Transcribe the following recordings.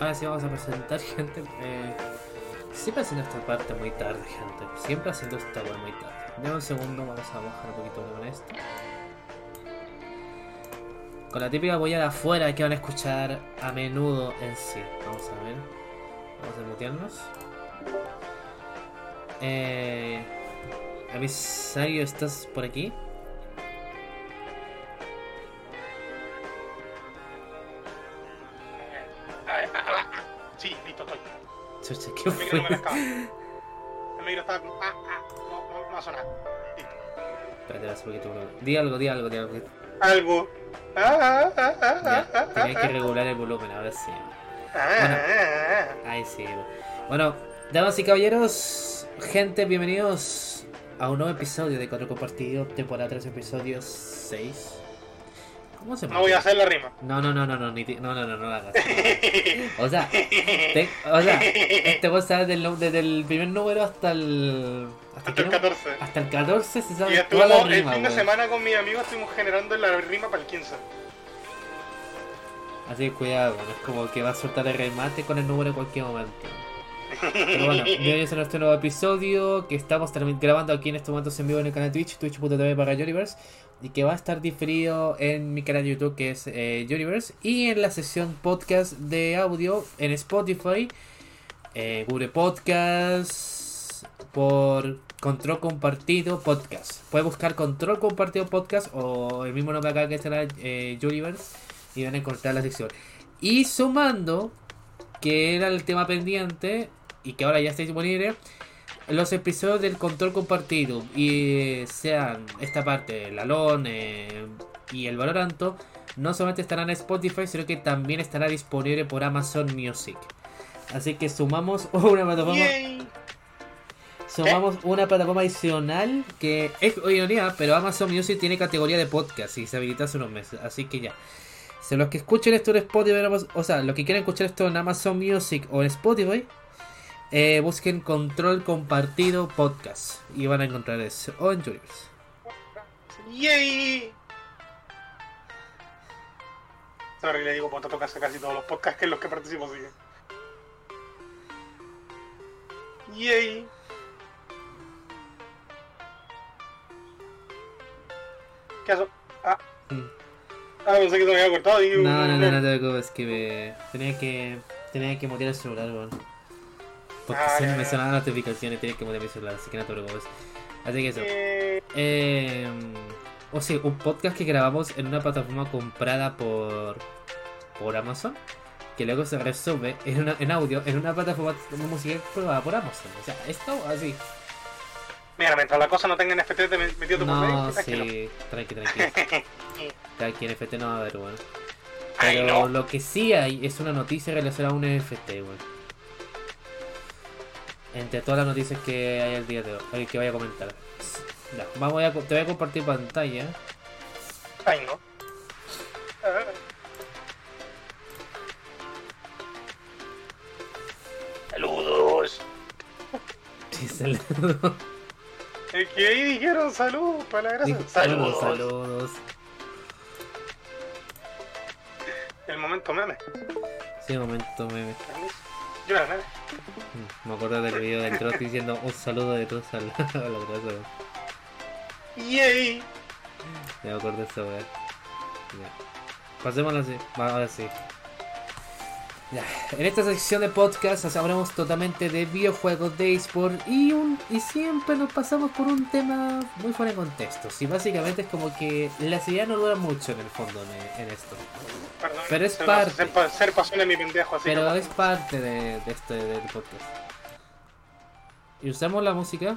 ahora sí vamos a presentar gente. Eh, siempre haciendo esta parte muy tarde, gente. Siempre haciendo esta web muy tarde. Dame un segundo, vamos a bajar un poquito con esto. Con la típica huella de afuera que van a escuchar a menudo en sí. Vamos a ver. Vamos a mutearnos. Eh, Amisario, ¿estás por aquí? Chucha, ¿qué El micro no me pescaba. El micro estaba como. Ah, ah, no, no, no va a sonar. Listo. Espérate, hace poquito. Di algo, di algo, di algo. Algo. Ah, ah, ah, ah, ah, tenía que ah, regular el volumen, ahora sí. ah, Bueno. ah, ah. Ahí sí. Bueno, damas y caballeros, gente, bienvenidos a un nuevo episodio de Cuatro Compartido, temporada 3, episodio 6. ¿Cómo se llama? No voy a hacer la rima. No, no, no, no, no, ni ti- no, no, no, no lo hagas. O sea, o sea, este nu- desde el primer número hasta el. ¿Hasta, el número? 14. Hasta el 14 se Y sabe la estuvimos el fin de weón. semana con mis amigos, estuvimos generando la rima para el 15. Así que cuidado, weón, es como que va a soltar el remate con el número en cualquier momento. Pero bueno, bienvenidos a nuestro nuevo episodio que estamos grabando aquí en estos momentos en vivo en el canal de Twitch, twitch.tv para Universe, y que va a estar diferido en mi canal de YouTube que es eh, Universe, y en la sesión podcast de audio en Spotify, eh, Google Podcast, por Control Compartido Podcast. Puede buscar Control Compartido Podcast o el mismo nombre acá que será eh, Universe y van a encontrar la sección. Y sumando, que era el tema pendiente y que ahora ya está disponible, los episodios del control compartido y eh, sean esta parte, el Alon eh, y el Valoranto, no solamente estarán en Spotify, sino que también estará disponible por Amazon Music. Así que sumamos una plataforma, Yay. sumamos una plataforma adicional que es ironía, pero Amazon Music tiene categoría de podcast y se habilita hace unos meses. Así que ya. Si los que escuchen esto en Spotify, o sea, los que quieran escuchar esto en Amazon Music o en Spotify, eh, busquen Control Compartido Podcast y van a encontrar eso. O en Universe. Yay. Sorry, le digo porque toca casi todos los podcasts en los que participo, que. Yay. ¿Qué hago? Ah, Mm. ah, pensé que se me había cortado. y- No, no, no, no te preocupes, que me... tenía que tenía que mutear el celular, weón. Porque Ah, se me ya. sonaban notificaciones, tenía que mutear mi celular, así que no te preocupes. Así que eso. Eh, Eh, o sea, un podcast que grabamos en una plataforma comprada por por Amazon, que luego se resube en, una- en audio en una plataforma de música probada por Amazon. O sea, esto así. Mira, mientras la cosa no tenga NFT te metió tu No, tranquilo. sí, tranqui, tranqui. Aquí en FT no va a haber, bueno. Ay, Pero no. lo que sí hay es una noticia relacionada a un NFT, weón. Entre todas las noticias que hay el día de hoy, eh, que voy a comentar. Ya, vamos a, te voy a compartir pantalla. Ay, no. Ah. Saludos. Sí, sal- Es que ahí dijeron salud para la gracia. Saludos, saludos. El momento meme. Sí, momento, meme. Yo meme. Mm, Me acuerdo del video del Trot diciendo un saludo de todos al a la grasa. Yay. Ya me acuerdo de eso, weón. Ya. Pasémoslo así. Ahora sí. Ya. En esta sección de podcast hablamos totalmente de videojuegos, de eSport y, un, y siempre nos pasamos por un tema muy fuera de contexto. Y básicamente es como que las ideas no duran mucho en el fondo en, en esto. Perdón. Pero es parte. Ser, ser pasión de mi pendejo, así Pero que- es parte de, de este del podcast. Y usamos la música.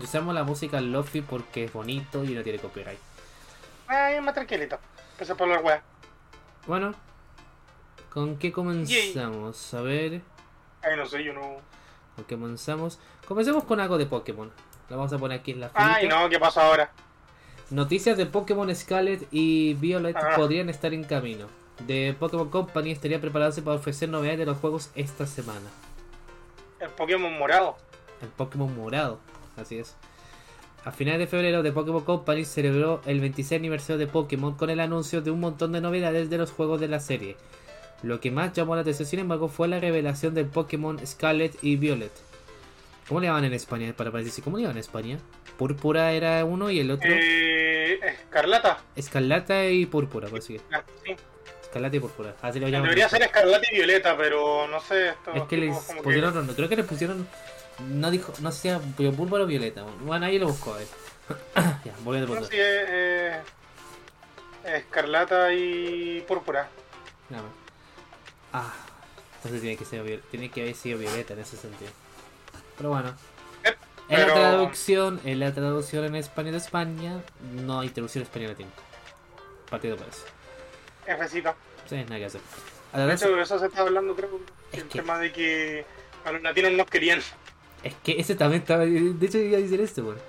Y usamos la música Lofi porque es bonito y no tiene copyright. Ay, más tranquilito. Empecé por la wea. Bueno, ¿con qué comenzamos? A ver, Ay, no sé, yo no. ¿con qué comenzamos? Comencemos con algo de Pokémon. Lo vamos a poner aquí en la Ay, filita. no, ¿qué pasó ahora? Noticias de Pokémon Scarlet y Violet Ah. podrían estar en camino. De Pokémon Company estaría preparándose para ofrecer novedades de los juegos esta semana. El Pokémon morado. El Pokémon morado, así es. A finales de febrero, The Pokémon Company celebró el 26 aniversario de Pokémon con el anuncio de un montón de novedades de los juegos de la serie. Lo que más llamó la atención, sin embargo, fue la revelación del Pokémon Scarlet y Violet. ¿Cómo le llaman en España? Para parecerse, ¿cómo le llaman en España? Púrpura era uno y el otro. Eh, Escarlata. Escarlata y púrpura, por así sí. Escarlata y púrpura. Así lo llaman. Debería ser escarlata y violeta, pero no sé. Esto, Es que les como que- pusieron, no, creo que les pusieron, no dijo, no sé si era púrpura o violeta. Bueno, ahí lo busco a ver. ya, volviendo al No, sí, es, eh, escarlata y púrpura. Nada más. Ah, entonces tiene que ser tiene que haber sido violeta en ese sentido. Pero bueno. Eh, En la traducción, en la traducción en español de España, no hay traducción español latín. Partido por eso. Fcita. Sí, nada que hacer. De hecho, eso se está hablando, creo. Es el que- tema de que a los latinos nos querían. es que ese también estaba. De hecho, iba a decir esto, bueno.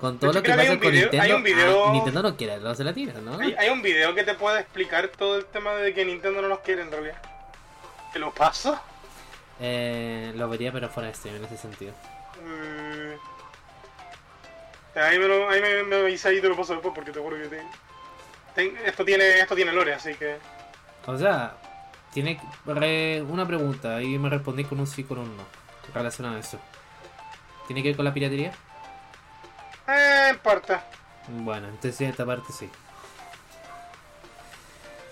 Con todo lo que pasa con video- Nintendo, video- ah, Nintendo no quiere a los latinos, ¿no? Hay, hay un video que te puede explicar todo el tema de que Nintendo no nos quiere en realidad. ¿Te lo paso? Eh, lo vería, pero fuera de stream en ese sentido. Mm. Ahí me, lo, ahí me, me avisa y te lo paso después porque te juro que te- ten- esto tiene esto tiene lore, así que O sea, tiene re- una pregunta y me respondí con un sí con un no relacionado a eso. ¿Tiene que ver con la piratería? Eh, parte. Bueno, entonces esta parte sí.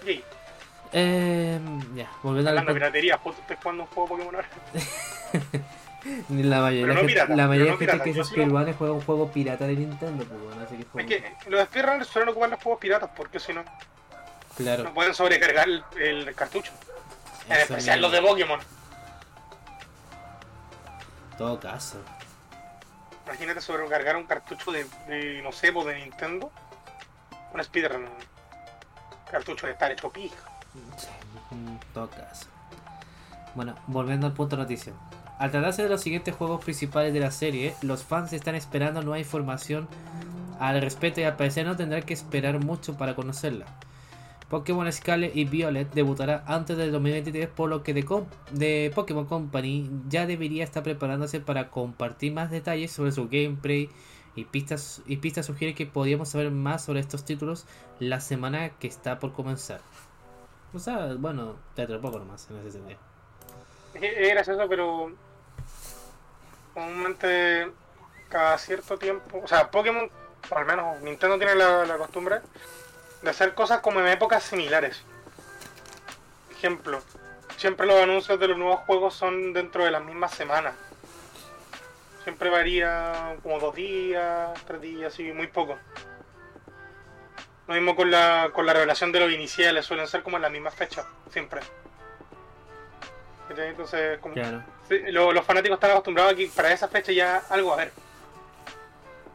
Yay. Eh, ya, volviendo a la piratería, justo estoy jugando un juego Pokémon ahora. La mayoría, no la pirata, gente, la mayoría de gente que es sí speedrunner juega un juego pirata de Nintendo, pues bueno, así que Es que los speedrunners suelen ocupar los juegos piratas porque si no, Claro. no pueden sobrecargar el, el cartucho. En especial los de Pokémon. En todo caso. Imagínate sobrecargar un cartucho de, de, no sé, pues de Nintendo. Un speedrun. Cartucho de estar hecho pija. Sí, en. Bueno, volviendo al punto noticia. Al tratarse de los siguientes juegos principales de la serie, los fans están esperando nueva información al respecto y al parecer no tendrán que esperar mucho para conocerla. Pokémon Scarlet y Violet debutará antes del 2023, por lo que The Pokémon Company ya debería estar preparándose para compartir más detalles sobre su gameplay y pistas, y pistas sugieren que podríamos saber más sobre estos títulos la semana que está por comenzar. O sea, bueno, te poco nomás en ese sentido. Es gracioso, pero comúnmente cada cierto tiempo, o sea, Pokémon, al menos Nintendo tiene la costumbre de hacer cosas como en épocas similares. Ejemplo, siempre los anuncios de los nuevos juegos son dentro de las mismas semanas. Siempre varía como dos días, tres días, así, muy poco. Lo mismo con la, con la revelación de los iniciales, suelen ser como en la misma fecha, siempre. Entonces, como, Claro. Sí, lo- los fanáticos están acostumbrados a que para esa fecha ya algo a haber.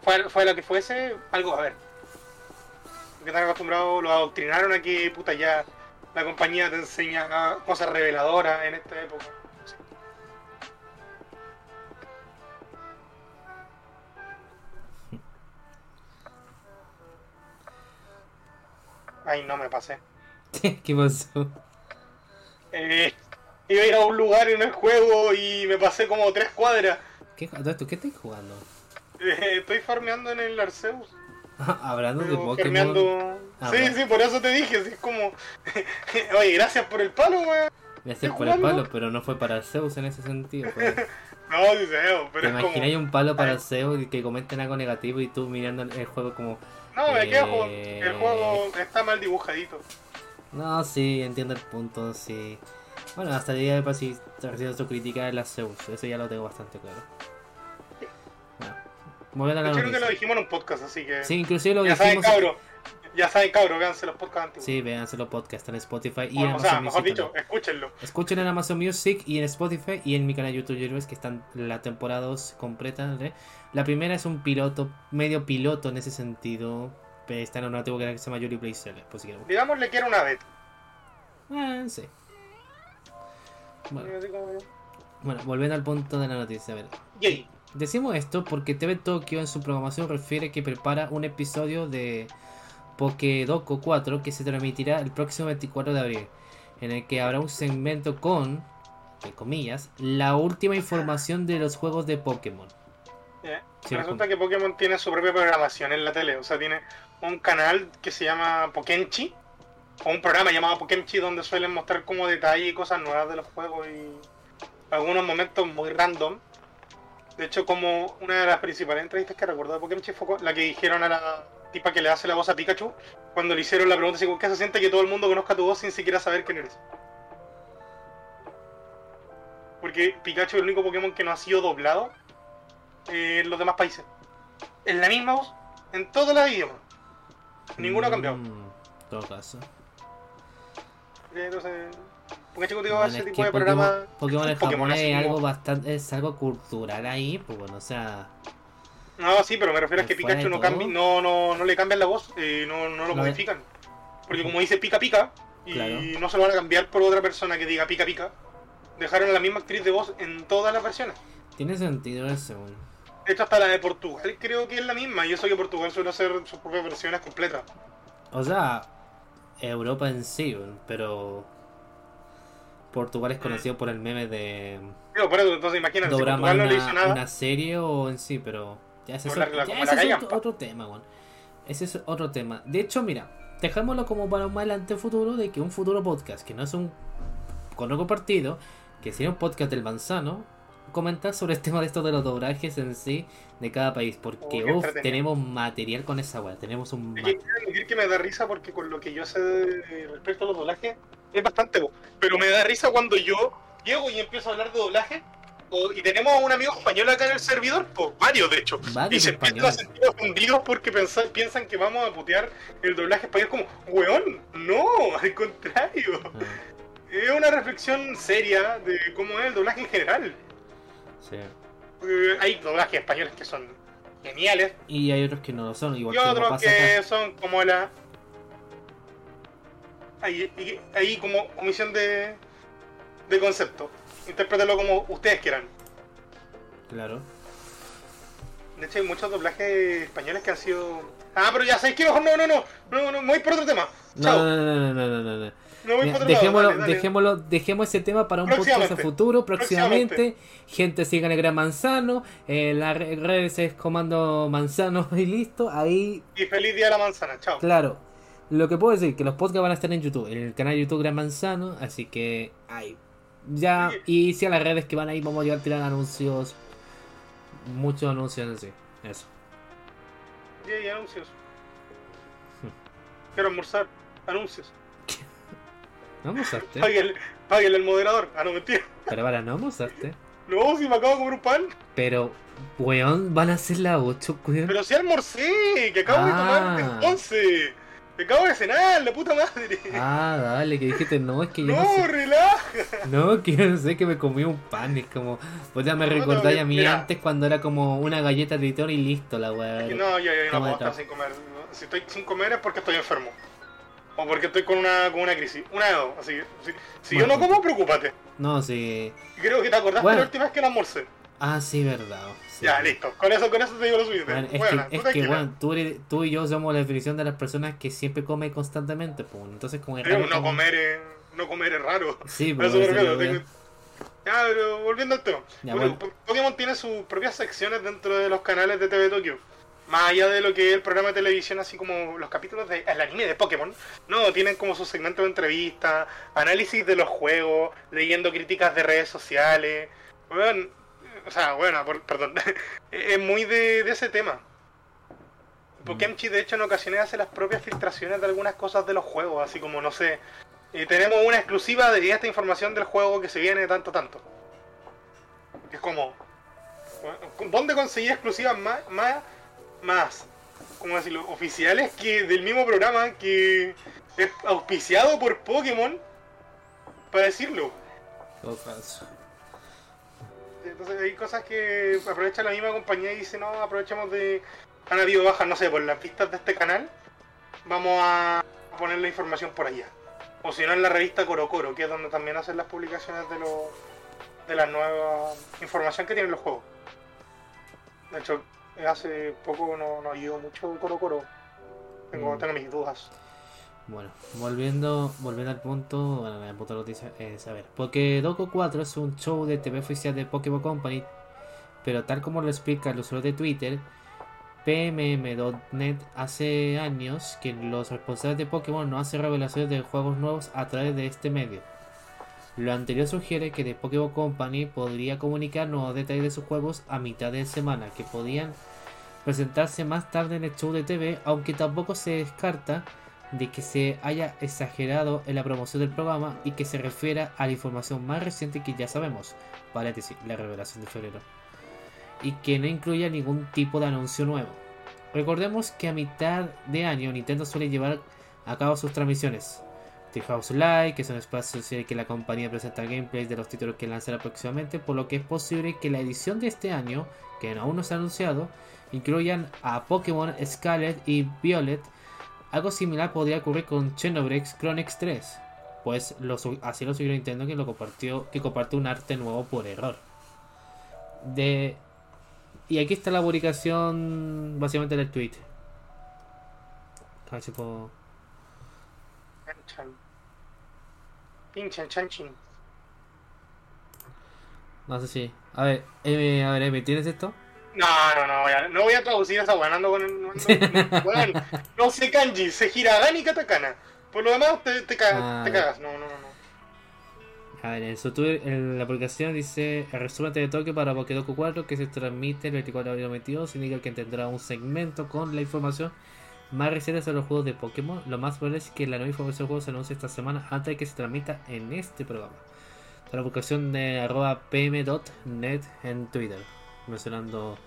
Fue, fue lo que fuese, algo a haber. Porque están acostumbrados, los adoctrinaron a que puta ya la compañía te enseña ah, cosas reveladoras en esta época. Sí. Ay, no me pasé. ¿Qué pasó? Eh, iba a ir a un lugar en el juego y me pasé como tres cuadras. ¿Qué, esto, ¿qué estás jugando? Eh, estoy farmeando en el Arceus. Hablando de Pokémon. Ah, sí, bueno. sí, por eso te dije, es como... Oye, gracias por el palo, weón. Gracias por el palo, pero no fue para Zeus en ese sentido. fue- No, sí ¿Te pero como... imaginas un palo para Ay. Zeus y que comenten algo negativo y tú mirando el juego como... No, me quejo, Eh. el juego está mal dibujadito. No, sí, entiendo el punto, sí. Bueno, hasta el día de hoy si recibido su crítica de la Zeus, eso ya lo tengo bastante claro. Bueno, volviendo a la hecho, creo que lo dijimos en un podcast, así que... Sí, inclusive lo ya saben, dijimos... cabro. Ya saben, cabro, véanse los podcasts antiguos. Sí, véanse los podcasts en Spotify y en o, o Amazon sea, mejor Music dicho, también. escúchenlo. Escuchen en Amazon Music y en Spotify y en mi canal YouTube Youtubers que están la temporada 2 completa. ¿eh? La primera es un piloto, medio piloto en ese sentido. pero Está en un antiguo canal que se llama Yuri Seller, por si quieren. Digámosle que era una beta. Ah, sí. Bueno, bueno, volviendo al punto de la noticia. A ver. Yay. Decimos esto porque TV Tokyo en su programación refiere que prepara un episodio de Pokédoco 4 que se transmitirá el próximo 24 de abril, en el que habrá un segmento con, entre comillas, la última información de los juegos de Pokémon. Sí, Resulta que Pokémon tiene su propia programación en la tele. O sea, tiene un canal que se llama Pokenchi. o un programa llamado Pokemchi donde suelen mostrar como detalle y cosas nuevas de los juegos y algunos momentos muy random. De hecho, como una de las principales entrevistas que recuerdo de Pokemchi fue la que dijeron a la tipa que le hace la voz a Pikachu cuando le hicieron la pregunta, ¿qué se siente que todo el mundo conozca tu voz sin siquiera saber quién eres? Porque Pikachu es el único Pokémon que no ha sido doblado en los demás países. En la misma voz, en todos los idiomas. Ninguno ha cambiado. Mm, todo caso. Entonces, Pikachu digo, Bueno, ese es tipo de Pokémon, programa. Pokémon en Pokémon es algo como- bastante, es algo cultural ahí, pues bueno, o sea, No, sí, pero me refiero a que Pikachu no, todo. cambi- no, no, no le cambian la voz, eh, no, no lo No, modifican. Porque como dice pica pica, y Claro. no se lo van a cambiar por otra persona que diga pica pica, dejaron a la misma actriz de voz en todas las versiones. tiene sentido eso. bueno. De hecho, hasta la de Portugal creo que es la misma, y eso que Portugal suele hacer sus propias versiones completas. O sea, Europa en sí, pero Portugal es conocido por el meme de Digo, por eso, entonces imagínate, si Portugal no le hizo una, nada, una serie o en sí, pero ya ese es, ya como ese la es otro, tema, bueno. Ese es otro tema. De hecho, mira, dejámoslo como para un más adelante futuro de que un futuro podcast, que no es un con otro partido, que sería un podcast del manzano, comentar sobre el tema de esto de los doblajes en sí de cada país, porque uff, tenemos material con esa weá, tenemos un quiero admitir que me da risa porque con lo que yo sé respecto a los doblajes es bastante. Pero me da risa cuando yo llego y empiezo a hablar de doblaje o- y tenemos a un amigo español acá en el servidor, pues varios de hecho. y se empiezan a sentir ofendidos porque piensan que vamos a putear el doblaje español como, weón, no, al contrario. Ah, Es una reflexión seria de cómo es el doblaje en general. sí. Eh, hay doblajes españoles que son geniales Y hay otros que no lo son, igual y que otros que acá. son como la ahí, ahí como omisión de de concepto interprétalo como ustedes quieran Claro. de hecho hay muchos doblajes españoles que han sido ah pero ya sabéis que mejor no no no no no me voy por otro tema No, chao no, no, no, no, no, no, no. voy por otro dejémoslo, dale, dale. dejémoslo, dejemos ese tema para un podcast a Próximamente. futuro, próximamente. Gente sigan el Gran Manzano, en las re- redes es Comando Manzano y listo. Ahí, y feliz día de la manzana chao claro. Lo que puedo decir, que los podcasts van a estar en YouTube, en el canal de YouTube Gran Manzano, así que ahí. Ya, y si a las redes que van ahí vamos a llegar a anuncios, muchos anuncios, sí, eso. Ya hay anuncios. Hmm. Quiero almorzar, anuncios. ¿No almorzaste? Páguenle, páguenle al moderador, ah, no mentira. Pero para, no almorzaste. No, si me acabo de comer un pan. Pero, weón, van a ser las 8, weón. Pero si almorcé, que acabo de tomar ah. 11. Te acabo de cenar, la puta madre. Ah, dale, que dijiste, no, es que yo. No, no relaja. No, que yo no sé que me comí un pan. Es como, pues ya me no, recordáis a mí antes cuando era como una galleta de editor y listo la weá. No, yo, yo no puedo estar sin comer. Si estoy sin comer es porque estoy enfermo. O porque estoy con una, con una crisis. Una de dos. Así que, si, yo no como, preocúpate. No, sí. Creo que te acordaste bueno. la última vez que la almorcé. Ah, sí, verdad. sí. Ya, listo. Con eso, con eso te digo lo suficiente. Bueno, es Buena, que, tú es que bueno, tú, tú y yo somos la definición de las personas que siempre comen constantemente. Pues, entonces, como es raro no como- comer es, no comer es raro. Sí, pues, veo. tengo- Ya, pero volviendo al tema. Ya, Bueno, bueno. Pokémon tiene sus propias secciones dentro de los canales de TV Tokyo. Más allá de lo que es el programa de televisión, así como los capítulos del anime de Pokémon, no, tienen como su segmento de entrevistas, análisis de los juegos, leyendo críticas de redes sociales. Bueno, o sea, bueno, por- perdón, es muy de, de ese tema. Pokemchi, de hecho, en ocasiones hace las propias filtraciones de algunas cosas de los juegos, así como, no sé, eh, tenemos una exclusiva de esta información del juego que se viene tanto, tanto. Es como, ¿dónde conseguí exclusivas más, más, más, cómo decirlo, oficiales que del mismo programa que es auspiciado por Pokémon? Para decirlo. Todo falso. Entonces hay cosas que aprovecha la misma compañía y dice, no, aprovechemos de... Han habido bajas, no sé, por las pistas de este canal, vamos a poner la información por allá. O si no en la revista Coro Coro, que es donde también hacen las publicaciones de los de la nueva información que tienen los juegos. De hecho, hace poco no, no ayudó mucho Coro Coro. Tengo, Mm. tengo mis dudas. Bueno, volviendo, volviendo al punto, bueno, la puta noticia es, a ver, Pokédoco 4 es un show de TV oficial de Pokémon Company, pero tal como lo explica el usuario de Twitter, PMM.net hace años que los responsables de Pokémon no hacen revelaciones de juegos nuevos a través de este medio. Lo anterior sugiere que The Pokémon Company podría comunicar nuevos detalles de sus juegos a mitad de semana, que podían presentarse más tarde en el show de TV, aunque tampoco se descarta de que se haya exagerado en la promoción del programa y que se refiera a la información más reciente que ya sabemos, paréntesis, la revelación de febrero, y que no incluya ningún tipo de anuncio nuevo. Recordemos que a mitad de año Nintendo suele llevar a cabo sus transmisiones. House Live, que es un espacio en el que la compañía presenta gameplays de los títulos que lanzará próximamente, por lo que es posible que la edición de este año, que aún no se ha anunciado, incluyan a Pokémon Scarlet y Violet. Algo similar podría ocurrir con Xenoblade Chronicles 3, pues lo, así lo subió Nintendo que lo compartió, que compartió un arte nuevo por error. De y aquí está la publicación básicamente del tweet. Casi puedo... Pinchan, chanchin. No sé si. A ver, eh, a ver, ¿me ¿tienes esto? No, no, no, voy a, no voy a traducir esa weá, el. No, no, no, sé kanji, sé hiragana y katakana. Por lo demás te, te, cagas, ah, te cagas, no, no, no. A ver, en su Twitter, en la publicación dice el resumen de Tokio para Pokédoku 4 que se transmite el 24 de abril 22 indica que tendrá un segmento con la información más reciente sobre los juegos de Pokémon. Lo más probable es que la nueva información del juego se anuncie esta semana antes de que se transmita en este programa. La publicación de arroba pm.net en Twitter mencionando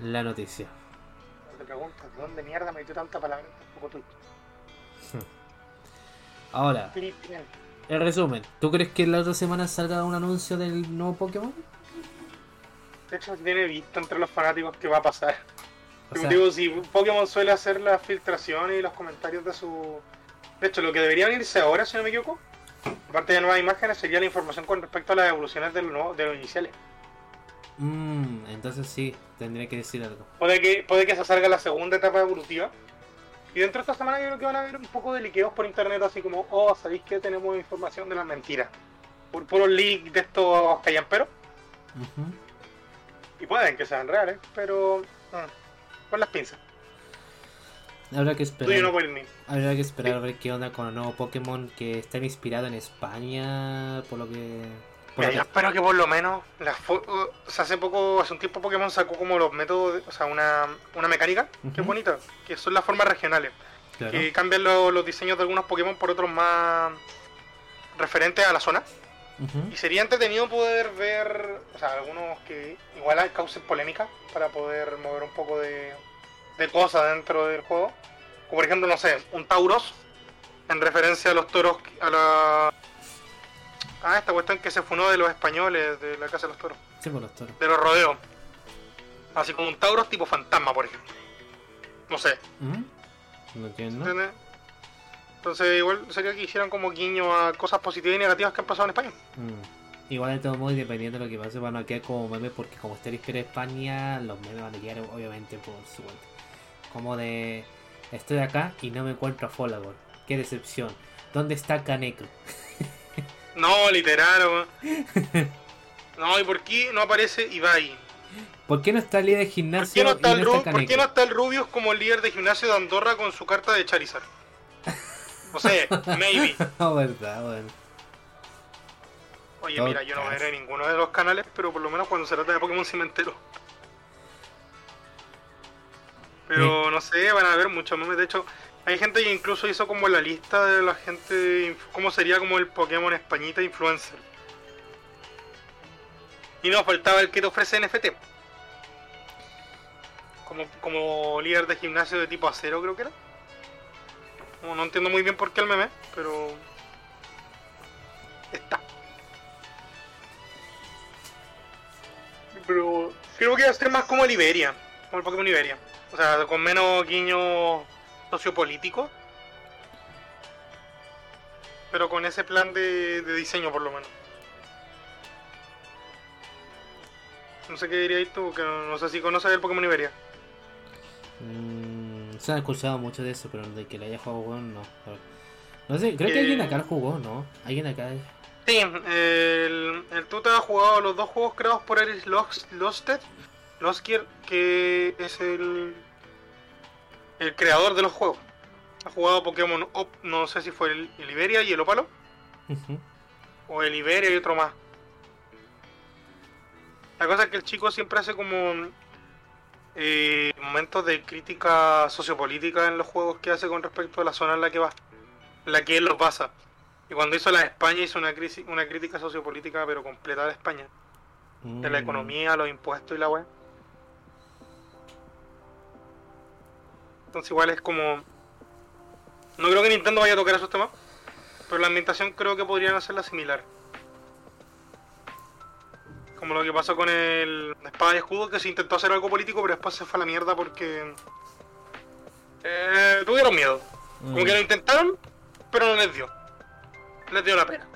la noticia. Te preguntas, ¿de dónde mierda metió tanta palabra en poco Ahora, el resumen. ¿Tú crees que la otra semana salga un anuncio del nuevo Pokémon? De hecho, tiene visto entre los fanáticos que va a pasar. digo, si Pokémon suele hacer las filtraciones y los comentarios de su... De hecho, lo que debería unirse ahora, si no me equivoco, aparte de nuevas imágenes, sería la información con respecto a las evoluciones de los, de los iniciales. Mmm, entonces sí, tendría que decir algo. Puede que, puede que se salga la segunda etapa evolutiva. Y dentro de esta semana yo creo que van a haber un poco de liqueos por internet, así como, oh, ¿sabéis que tenemos información de las mentiras? Por puros leaks de estos callamperos. Y pueden que sean reales, pero... Mm, con las pinzas. Habrá que esperar. Habrá que esperar a ver qué onda con el nuevo Pokémon que está inspirado en España, por lo que yo espero que por lo menos, hace poco, hace un tiempo Pokémon sacó como los métodos, o sea, una, una mecánica que es bonita, que son las formas regionales, que cambian los diseños de algunos Pokémon por otros más referentes a la zona. Y sería entretenido poder ver, o sea, algunos que igual causen polémica para poder mover un poco de, de cosas dentro del juego. Como por ejemplo, no sé, un Tauros, en referencia a los toros, a la Ah, esta cuestión que se funó de los españoles de la Casa de los Toros. Sí, por los toros. De los rodeos. Así como un Tauros tipo fantasma, por ejemplo. No sé. ¿Mm? No entiendo. Entonces, igual sería que hicieran como guiño a cosas positivas y negativas que han pasado en España. Mm. Igual, de todos modos, dependiendo de lo que pase, van a quedar como memes porque, como está la historia de España, los memes van a quedar, obviamente, por su cuenta. Como de. Estoy acá y no me encuentro a Folagor. Qué decepción. ¿Dónde está Kaneko? No, literal, No, ¿y por qué no aparece Ibai? ¿Por qué no está el líder de gimnasio? ¿Por qué no está, el, ¿por qué no está el Rubius como el líder de gimnasio de Andorra con su carta de Charizard? No sé, maybe. No, verdad, bueno. Oye, mira, yo no veré ninguno de los canales, pero por lo menos cuando se trata de Pokémon sí me entero. Pero no sé, van a haber muchos memes. De hecho, hay gente que incluso hizo como la lista de la gente, cómo sería como el Pokémon Españita influencer. Y nos faltaba el que te ofrece NFT. Como, como líder de gimnasio de tipo acero creo que era. no entiendo muy bien por qué el meme, pero... Está. Pero creo que va a ser más como el Iberia, como el Pokémon Iberia. O sea, con menos guiño sociopolítico, pero con ese plan de, diseño por lo menos. No sé qué dirías tú, que no, sé si conoces el Pokémon Iberia. Mm, se han escuchado mucho de eso, pero de que le haya jugado, no. No sé, creo que alguien acá lo jugó, ¿no? Alguien acá. Sí, el, el Tuta ha jugado los dos juegos creados por Eris Losted, Loskier, que es el el creador de los juegos. Ha jugado Pokémon Op, no sé si fue el, el Iberia y el Opalo, o el Iberia y otro más. La cosa es que el chico siempre hace como eh, momentos de crítica sociopolítica en los juegos que hace con respecto a la zona en la que va, en la que él los basa. Y cuando hizo la España hizo una, crisis, una crítica sociopolítica pero completa de España, de la Mm. economía, los impuestos y la web. Entonces igual es como... No creo que Nintendo vaya a tocar esos temas, pero la ambientación creo que podrían hacerla similar. Como lo que pasó con el Espada y Escudo, que se intentó hacer algo político, pero después se fue a la mierda porque... eh, tuvieron miedo. Como Mm. que lo intentaron, pero no les dio. Les dio la pena.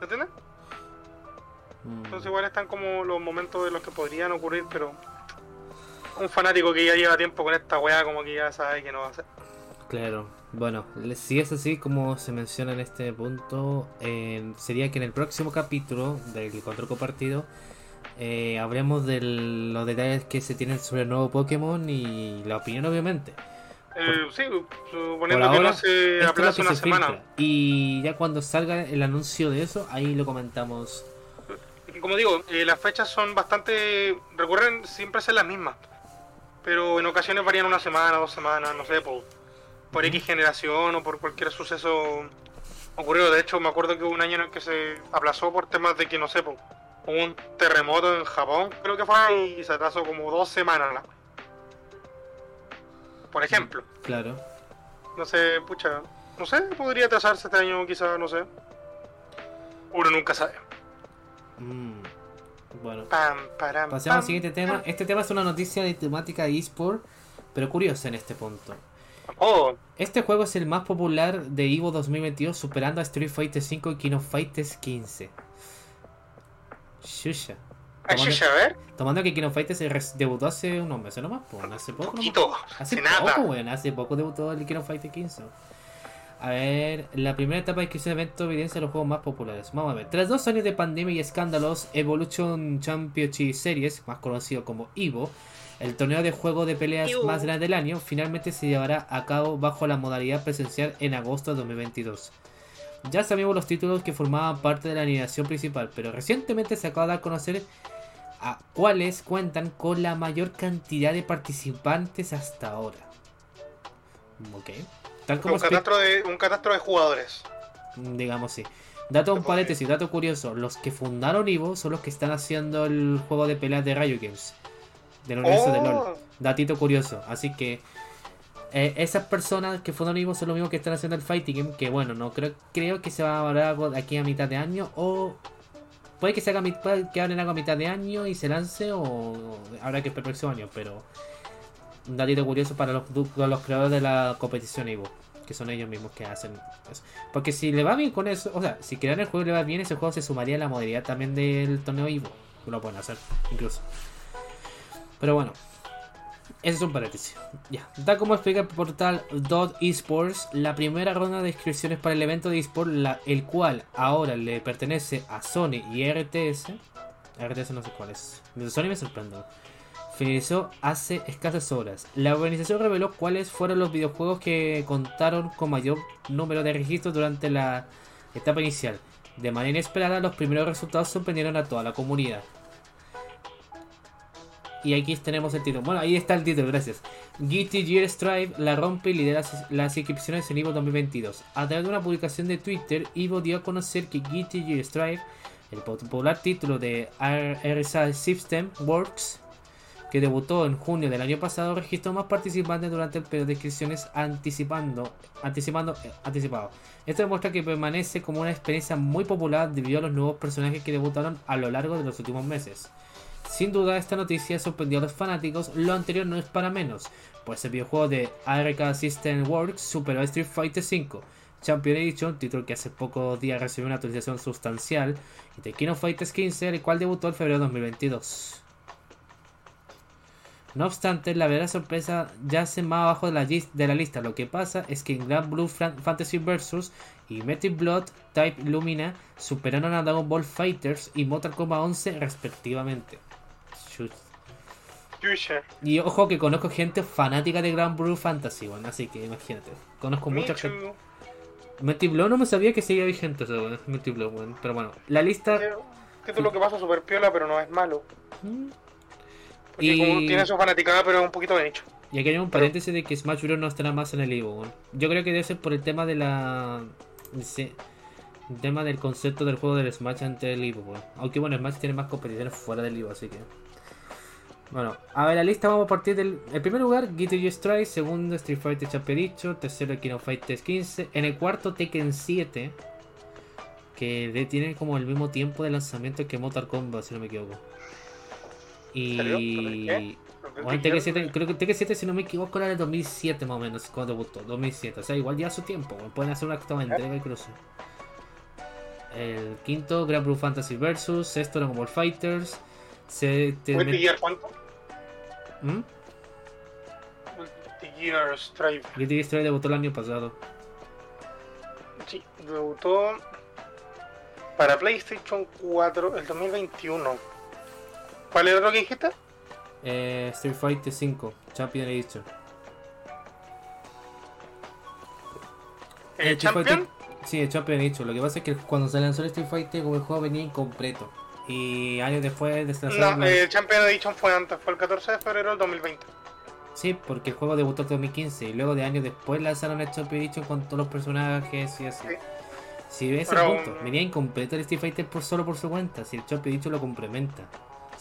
¿Me entiendes? Mm. Entonces igual están como los momentos de los que podrían ocurrir, pero un fanático que ya lleva tiempo con esta weá como que ya sabe que no va a hacer. Claro, bueno, si es así como se menciona en este punto, eh, sería que en el próximo capítulo del control compartido eh, hablemos de los detalles que se tienen sobre el nuevo Pokémon y la opinión obviamente. Eh, sí, suponiendo que ahora, no se aplaza una se semana. filtra. Y ya cuando salga el anuncio de eso, ahí lo comentamos. Como digo, eh, las fechas son bastante... recurren siempre a ser las mismas. Pero en ocasiones varían una semana, dos semanas, no sé, por, por X generación o por cualquier suceso ocurrido. De hecho, me acuerdo que hubo un año en el que se aplazó por temas de que, no sé, po, hubo un terremoto en Japón, creo que fue, y se atrasó como dos semanas. la- Por ejemplo. Claro. No sé, pucha, no sé, podría atrasarse este año quizás, no sé. Uno nunca sabe. Mm, Bueno, Pam, param, pasemos al siguiente tema. pam. Este tema es una noticia de temática de eSport, pero curiosa en este punto. Oh, Este juego es el más popular de Evo 2022, superando a Street Fighter V y King of Fighters 15. Shusha. ay, Tomando, chucha, a ver. tomando que King of Fighters debutó hace unos meses nomás, pues, hace poco. nomás. Hace nada. poco, weón, hace poco debutó el King of Fighters 15. A ver, la primera etapa de inscripción de evento evidencia los juegos más populares. Vamos a ver. Tras dos años de pandemia y escándalos, Evolution Championship Series, más conocido como EVO, el torneo de juego de peleas Evo. más grande del año, finalmente se llevará a cabo bajo la modalidad presencial en agosto de 2022. Ya sabíamos los títulos que formaban parte de la animación principal, pero recientemente se acaba de conocer a cuáles cuentan con la mayor cantidad de participantes hasta ahora. Ok. Tal como Un catastro, de, un catastro de jugadores. digamos sí. Dato un paréntesis, dato curioso. Los que fundaron Evo son los que están haciendo el juego de peleas de Riot Games. Del universo de LOL. Oh, Datito curioso. Así que eh, esas personas que fundaron Evo son los mismos que están haciendo el Fighting Game. Que bueno, no creo, creo que se va a hablar algo aquí a mitad de año. O puede que se haga que hablen algo a mitad de año y se lance. O habrá que esperar el próximo año. Pero un datito curioso para los, los creadores de la competición Evo. Que son ellos mismos que hacen eso. Porque si le va bien con eso, o sea, si crean el juego y le va bien, ese juego se sumaría a la modalidad también del torneo Evo. Lo pueden hacer, incluso. Pero bueno, ese es un paréntesis. Ya, tal como explica el portal Dot Esports, la primera ronda de inscripciones para el evento de eSports, el cual ahora le pertenece a Sony y RTS. RTS no sé cuál es. Sony me sorprende. Finalizó hace escasas horas. La organización reveló cuáles fueron los videojuegos que contaron con mayor número de registros durante la etapa inicial. De manera inesperada, los primeros resultados sorprendieron a toda la comunidad. Y aquí tenemos el título. Bueno, ahí está el título, gracias. GT Gear Strive la rompe y lidera las- inscripciones en Evo 2022. A través de una publicación de Twitter, Evo dio a conocer que GT Gear Strive, el popular título de RSA System Works, que debutó en junio del año pasado, registró más participantes durante el periodo de inscripciones anticipando, anticipando, eh, anticipado. Esto demuestra que permanece como una experiencia muy popular debido a los nuevos personajes que debutaron a lo largo de los últimos meses. Sin duda esta noticia sorprendió a los fanáticos, lo anterior no es para menos, pues el videojuego de ARK System Works superó Street Fighter V Champion Edition, título que hace pocos días recibió una actualización sustancial, y de King Fighters 15, el cual debutó en febrero de 2022. No obstante, la verdadera sorpresa yace más abajo de la, de la lista. Lo que pasa es que en Grand Blue Fan- Fantasy Versus y Metal Blood Type Lumina superaron a Dragon Ball Fighters y Mortal Kombat 11 respectivamente. Shoot. Y ojo que conozco gente fanática de Grand Blue Fantasy, bueno, así que imagínate. Conozco mucha Michu. gente. Multi Blow no me sabía que seguía vigente Blow, weón. Pero bueno, la lista. Que- Que tú lo que pasa super piola, pero no es malo. Mm. Porque Y- como tiene su fanaticada, pero es un poquito de nicho. Y aquí hay un paréntesis de que Smash Bros. no estará más en el Evo. Yo creo que debe ser por el tema de la. sí, el tema del concepto del juego del Smash ante el Evo. Aunque bueno, Smash tiene más competiciones fuera del Evo, así que. Bueno, a ver la lista vamos a partir del el primer lugar, Guitar Strike, segundo Street Fighter Champion tercero King of Fighters 15, en el cuarto Tekken 7, que tiene como el mismo tiempo de lanzamiento que Mortal Kombat, si no me equivoco. Y? ¿Qué? bueno, Tekken 7, creo que Tekken 7, si no me equivoco, era del 2007 más o menos, cuando debutó. 2007, o sea, igual ya su tiempo. Pueden hacer una octava entrega incluso. El quinto, Grand Blue Fantasy Versus. Sexto, Dragon Ball Fighters. Multi Gear, ¿cuánto? ¿Mm? Multi Gear Strive. Guilty Gear Strive debutó el año pasado. Sí, debutó para PlayStation 4 el 2021. ¿Cuál era lo que dijiste? Eh, Street Fighter 5, Champion Edition. ¿El Street Champion? Fighter- sí, el Champion Edition. Lo que pasa es que cuando se lanzó el Street Fighter, como el juego venía incompleto. Y años después de lanzar No, el Champion Edition fue antes, fue el 14 de febrero del 2020. Sí, porque el juego debutó en 2015 y luego de años después lanzaron el Champion Edition con todos los personajes y así. Sí. Si ves el punto, venía incompleto el Street Fighter por solo por su cuenta, si el Champion Edition lo complementa.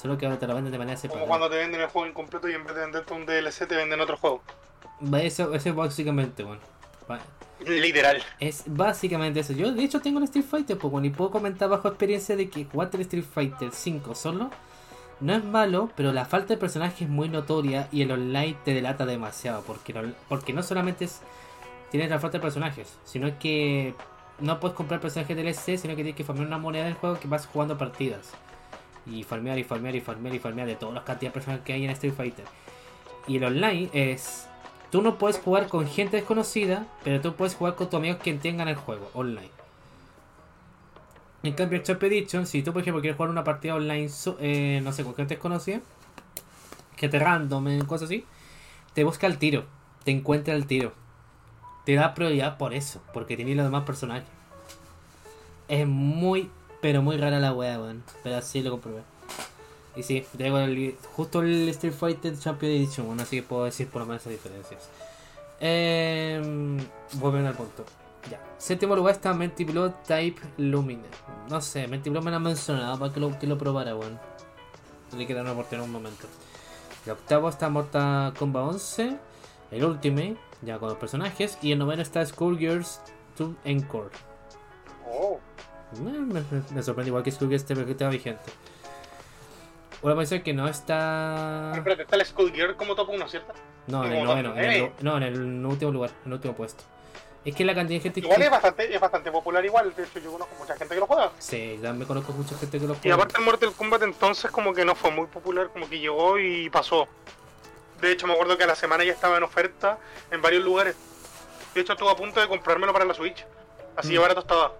Solo que ahora te lo venden de manera Como separada. cuando te venden el juego incompleto y en vez de venderte un DLC te venden otro juego. Eso, eso es básicamente, bueno. Literal. Es básicamente eso. Yo de hecho tengo el Street Fighter, pues bueno, y puedo comentar bajo experiencia de que jugar el Street Fighter 5 solo no es malo, pero la falta de personaje es muy notoria y el online te delata demasiado, porque no, porque no solamente es tienes la falta de personajes, sino que no puedes comprar personajes DLC, sino que tienes que farmear una moneda del juego que vas jugando partidas. Y farmear y farmear y farmear y farmear de todas las cantidades de personajes que hay en Street Fighter. Y el online es Tú no puedes jugar con gente desconocida, pero tú puedes jugar con tus amigos que tengan el juego online. En cambio, el Champ Edition, si tú, por ejemplo, quieres jugar una partida online, eh, no sé, con gente desconocida, gente random, eh, cosas así, te busca el tiro, te encuentra el tiro. Te da prioridad por eso, porque tienes los demás personajes. Es muy, pero muy rara la wea, weón. Pero así lo comprobé. Y sí, tengo el- justo el Street Fighter Champion Edition, bueno, así que puedo decir por lo menos esas diferencias. Eh, volviendo al punto. Ya. Séptimo lugar está Menti Blood Type Lumina. No sé, Menti Blood me lo han mencionado para que lo, que lo probara, weón. Le queda una oportunidad en un momento. El octavo está Mortal Kombat 11. El Ultimate, ya con los personajes. Y el noveno está Skullgirls 2 Encore. Oh. Me, me- me sorprende igual que Skullgirls esté que estaba vigente. Una mención que no está. Pero espérate, está el Skullgirl como top 1, ¿cierto? No, en el noveno, en el, nueve. no, en el último lugar, en el último puesto. Es que la cantidad de gente Igual que. es bastante, es bastante popular igual, de hecho yo conozco mucha gente que lo juega. Sí, ya me conozco mucha gente que lo Y juega. aparte el Mortal Kombat entonces como que no fue muy popular, como que llegó y pasó. De hecho me acuerdo que a la semana ya estaba en oferta en varios lugares. De hecho estuve a punto de comprármelo para la Switch. Así de Mm. barato estaba.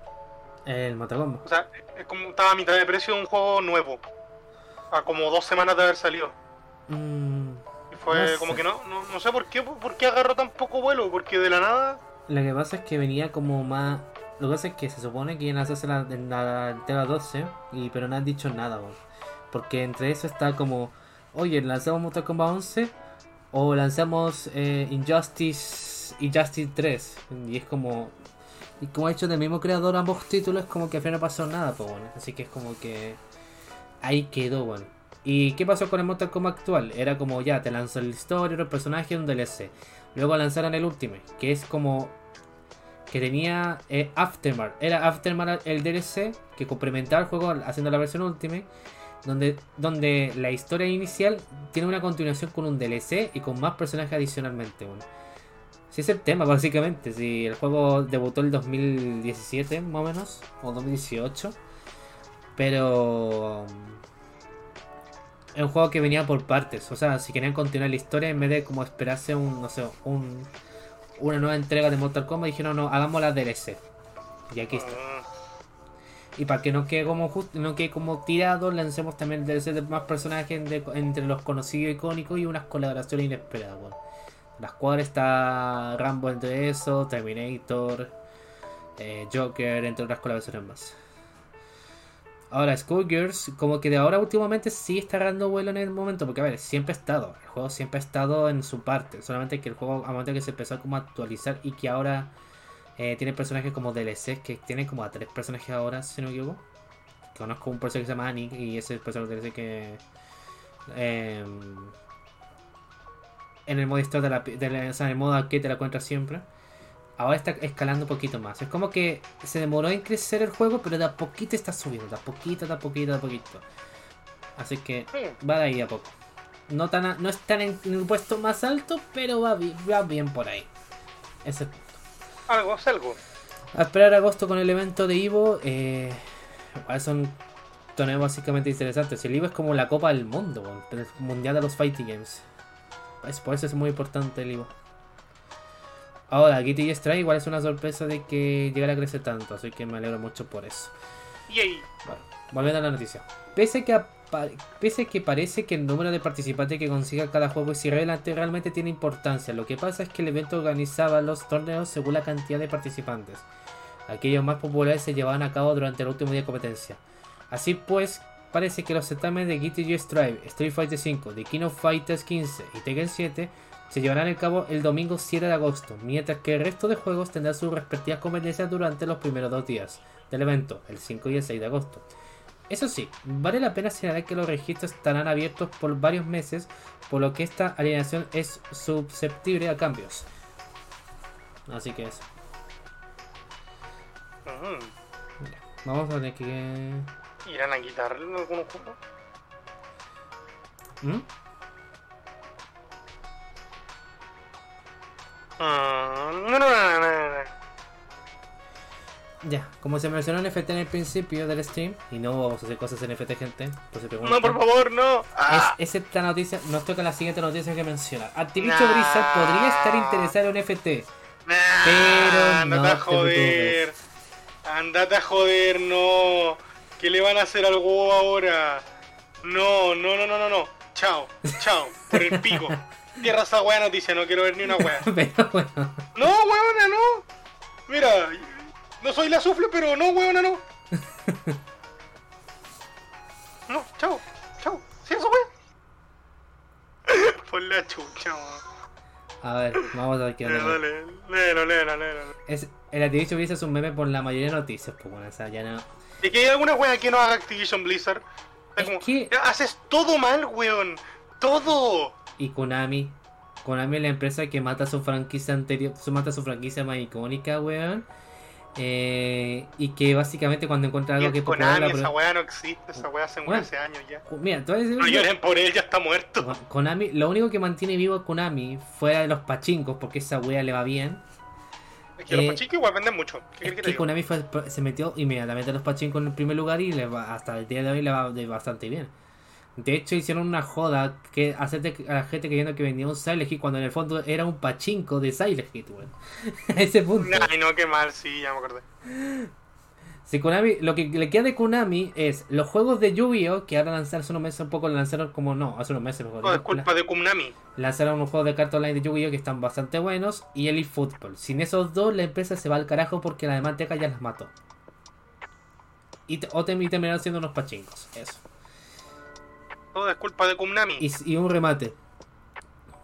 El Matagomba. O sea, es como estaba a mitad de precio de un juego nuevo. A como dos semanas de haber salido. Mm, Y fue No sé. como que no, no, no sé por qué, por qué agarró tan poco vuelo, porque de la nada lo que pasa es que venía como más. Lo que pasa es que se supone que iban a hacerse la, la Tela 12, y, pero no han dicho nada, weón. Porque entre eso está como, oye, lanzamos Mortal Kombat 11 o lanzamos eh, Injustice Injustice 3. Y es como. Y como ha hecho del mismo creador ambos títulos, como que al final no pasó nada, pues. Así que es como que. Ahí quedó, bueno. ¿Y qué pasó con el Mortal Kombat actual? Era como ya, te lanzó la historia, el personaje un DLC. Luego lanzaron el Ultimate, que es como que tenía eh, Aftermath. Era Aftermath el DLC que complementaba el juego haciendo la versión Ultimate. Donde, donde la historia inicial tiene una continuación con un DLC y con más personajes adicionalmente. Bueno. Si es el tema, básicamente. Si el juego debutó el 2017, más o menos, o 2018. Pero. Es un juego que venía por partes. O sea, si querían continuar la historia, en vez de como esperarse un, no sé, un, una nueva entrega de Mortal Kombat, dijeron no, hagamos la DLC. Y aquí está. mm, Y para que no quede como no quede como tirado, lancemos también el DLC de más personajes de- entre los conocidos y icónicos y unas colaboraciones inesperadas, weón. Las cuales está Rambo entre eso, Terminator, eh, Joker, entre otras colaboraciones más. Ahora, Skullgirls, como que de ahora últimamente sí está dando vuelo en el momento, porque a ver, siempre ha estado, el juego siempre ha estado en su parte, solamente que el juego, a momento que se empezó como a actualizar y que ahora eh, tiene personajes como DLC, que tiene como a tres personajes ahora, si no me equivoco. Conozco un personaje que se llama Annie y ese personaje que... eh, en el modo historia de la, de la- o sea, en el modo arcade te la encuentras siempre. Ahora está escalando un poquito más. Es como que se demoró en crecer el juego, pero de a poquito está subiendo. De a poquito, de a poquito, de a poquito. Así que va de ahí a poco. No, tan a- no están en, en el puesto más alto, pero va, va bien por ahí. Ese Algo, es algo. a esperar agosto con el evento de Ivo. Eh, son torneos básicamente interesantes. El Ivo es como la Copa del Mundo, el mundial de los Fighting Games. Es, por eso es muy importante el Ivo. Ahora, GTG Strike igual es una sorpresa de que llegara a crecer tanto, así que me alegro mucho por eso. Yay. Bueno, volviendo a la noticia. Pese que, pese que parece que el número de participantes que consiga cada juego es irrelevante, realmente tiene importancia. Lo que pasa es que el evento organizaba los torneos según la cantidad de participantes. Aquellos más populares se llevaban a cabo durante el último día de competencia. Así pues, parece que los certámenes de GTG Strive, Street Fighter V, The King of Fighters 15 y Tekken 7 se llevarán a cabo el domingo 7 de agosto, mientras que el resto de juegos tendrán sus respectivas competencias durante los primeros dos días del evento, el 5 y el 6 de agosto. Eso sí, vale la pena señalar que los registros estarán abiertos por varios meses, por lo que esta alineación es susceptible a cambios. Así que eso. Vamos a ver que... ¿Irán a quitarle en algunos juegos? ¿Mm? Ah, no, no, no, no, no, no. Ya, como se mencionó NFT en el principio del stream, y no vamos a hacer cosas NFT, gente, por si preguntan, No, por favor, no. es, Ah, es esta noticia, nos toca la siguiente noticia que menciona. Activision Nah. Blizzard podría estar interesado en NFT. nah, pero andate no a te joder. Andate a joder, no. ¿Qué le van a hacer al huevo ahora? No, no, no, no, no, no. Chao, chao, por el pico. Tierra esa wea noticia, no quiero ver ni una wea. Pero bueno, No, weona, no. Mira, no soy la sufle, pero no, weona, no. No, chao, chao. ¿Sí eso, wea? Por la chucha, weón. a ver, vamos a ver qué. Dale, léelo, léelo, léelo. Es, el Activision Blizzard es un meme por la mayoría de noticias, pues bueno, o sea, ya no. ¿Y que hay alguna wea que no haga Activision Blizzard? Es como, que- Haces todo mal, weón. Todo. Y Konami. Konami es la empresa que mata su franquicia anterior, su mata su franquicia más icónica, weón. Eh, y que básicamente cuando encuentra algo Y que es Konami, esa wea no existe, esa wea hace, Bueno. hace años ya. Mira, a decir No lloren por él, ya está muerto. Konami, lo único que mantiene vivo a Konami, fuera de los pachincos, porque esa wea le va bien, Es que los Eh, pachicos igual venden mucho. ¿Qué es que? Konami fue- se metió inmediatamente a los pachincos en el primer lugar y le va, hasta el día de hoy le va de bastante bien. De hecho, hicieron una joda que hacerte a la gente creyendo que vendía un Silent Hill cuando en el fondo era un pachinko de Silent Hill, weón. a ese punto. Ay, no, qué mal, sí, ya me acordé. Si Konami, lo que le queda de Konami es los juegos de Yu-Gi-Oh! que ahora lanzaron hace unos meses un poco, lanzaron como no, hace unos meses mejor. No, es culpa de Kumnami. lanzaron unos juegos de carta online de Yu-Gi-Oh! que están bastante buenos y el eFootball. Sin esos dos, la empresa se va al carajo porque la manteca ya las mató. Y, o te- y terminaron siendo unos pachincos. Eso. Todo es culpa de Kumnami. Y, y un remate.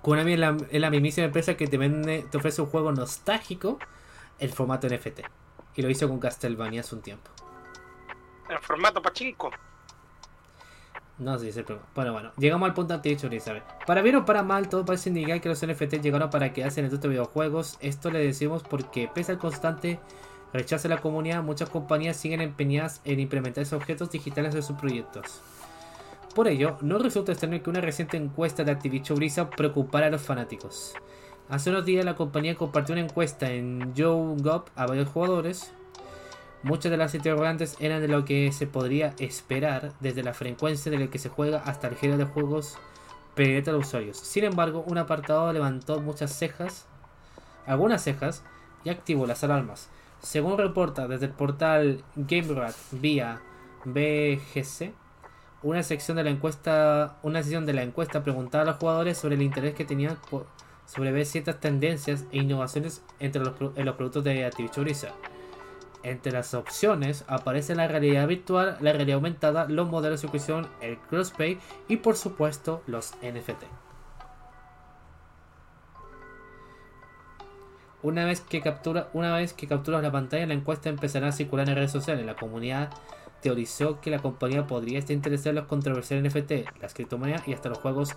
Konami es la, es la mismísima empresa que te vende, te ofrece un juego nostálgico, el formato NFT. Y lo hizo con Castlevania hace un tiempo. En formato pachinko. No sé si es el problema. Bueno, bueno, llegamos al punto anterior, Elizabeth. Para bien o para mal, todo parece indicar que los NFT llegaron para quedarse en el de videojuegos. Esto le decimos porque, pese al constante rechazo de la comunidad, muchas compañías siguen empeñadas en implementar esos objetos digitales en sus proyectos. Por ello, no resulta extraño que una reciente encuesta de Activision Blizzard preocupara a los fanáticos. Hace unos días la compañía compartió una encuesta en YouGov a varios jugadores. Muchas de las interrogantes eran de lo que se podría esperar desde la frecuencia de la que se juega hasta el género de juegos penetra a los usuarios. Sin embargo, un apartado levantó muchas cejas, algunas cejas, y activó las alarmas. Según reporta desde el portal GameRat vía BGC, una sección de la encuesta, una sesión de la encuesta preguntaba a los jugadores sobre el interés que tenían por, sobre ver ciertas tendencias e innovaciones entre los, en los productos de Activision Blizzard. Entre las opciones aparece la realidad virtual, la realidad aumentada, los modelos de suscripción, el crossplay y por supuesto los NFT. Una vez que captura, una vez que capturas la pantalla, la encuesta empezará a circular en redes sociales. La comunidad teorizó que la compañía podría estar interesada en los controversiales NFT, las criptomonedas y hasta los juegos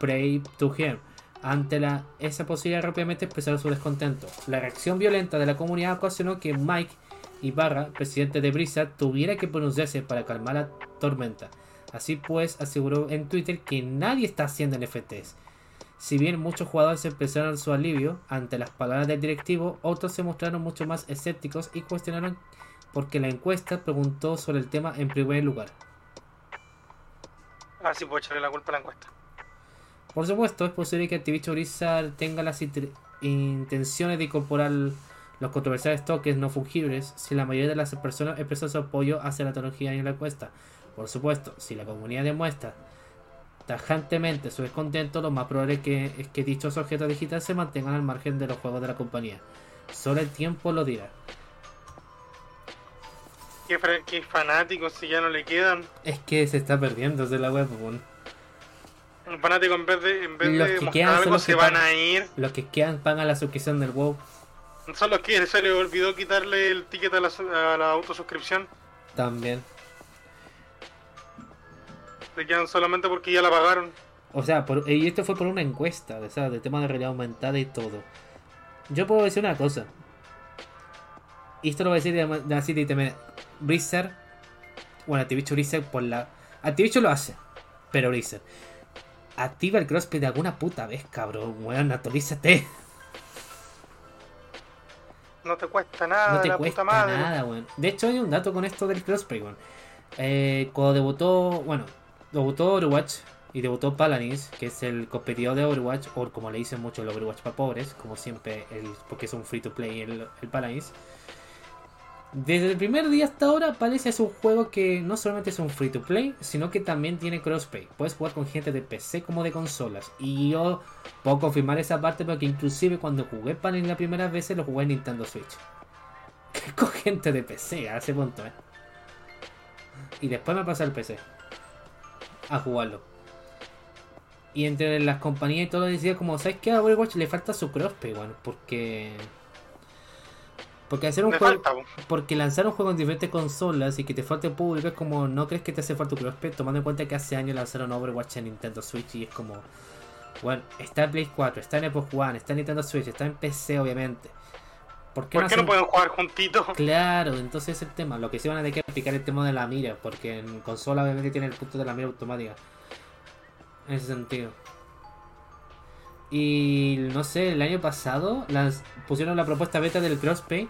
Prey to Game. Ante la, esa posibilidad rápidamente expresaron su descontento. La reacción violenta de la comunidad ocasionó que Mike Ibarra, presidente de Blizzard, tuviera que pronunciarse para calmar la tormenta. Así pues, aseguró en Twitter que nadie está haciendo NFTs. Si bien muchos jugadores expresaron su alivio ante las palabras del directivo, otros se mostraron mucho más escépticos y cuestionaron porque la encuesta preguntó sobre el tema en primer lugar. Ah, sí, puedo echarle la culpa a la encuesta. Por supuesto, es posible que Activision Blizzard tenga las intenciones de incorporar los controversiales tokens no fungibles si la mayoría de las personas expresan su apoyo hacia la tecnología en la encuesta. Por supuesto, si la comunidad demuestra tajantemente su descontento, lo más probable que es que dichos objetos digitales se mantengan al margen de los juegos de la compañía. Solo el tiempo lo dirá. Qué, qué fanáticos si ya no le quedan. Es que se está perdiendo de la web, bueno. Un fanático en vez de, en vez de mostrar algo se van a ir. Los que quedan pagan la suscripción del WoW. Son los que se le olvidó quitarle el ticket a la, a la autosuscripción. También. Se quedan solamente porque ya la pagaron. O sea, por, y esto fue por una encuesta, o sea, de tema de realidad aumentada y todo. Yo puedo decir una cosa. Y esto lo voy a decir de, así de Blizzard. Bueno, Activision Blizzard por la. Activision lo hace. Pero Blizzard. Activa el crossplay de alguna puta vez, cabrón. Weón, actualízate. No te cuesta nada, no te la cuesta puta madre. nada, weón. De hecho, hay un dato con esto del crossplay, weón. Eh, cuando debutó, bueno, debutó Overwatch y debutó Paladins, que es el competidor de Overwatch, o como le dicen mucho el Overwatch para pobres, como siempre, el, porque es un free to play el, el Paladins. Desde el primer día hasta ahora parece es un juego que no solamente es un free to play, sino que también tiene crossplay. Puedes jugar con gente de PC como de consolas. Y yo puedo confirmar esa parte porque inclusive cuando jugué Paladins la primera vez lo jugué en Nintendo Switch. con gente de PC a ese punto, eh. Y después me pasé al PC. A jugarlo. Y entre las compañías y todo decía como, ¿sabes qué? A Overwatch le falta su crossplay, bueno, porque... Porque hacer un Me juego... falta. Porque lanzar un juego en diferentes consolas y que te falte público es como, ¿no crees que te hace falta un crossplay? Tomando en cuenta que hace años lanzaron Overwatch en Nintendo Switch y es como... Bueno, está en Play 4, está en Xbox One, está en Nintendo Switch, está en PC obviamente. ¿Por qué, ¿Por qué hacen- no pueden jugar juntitos? Claro, entonces es el tema. Lo que sí van a tener que aplicar el tema de la mira, porque en consola obviamente tiene el punto de la mira automática. En ese sentido. Y no sé, el año pasado las pusieron la propuesta beta del crossplay.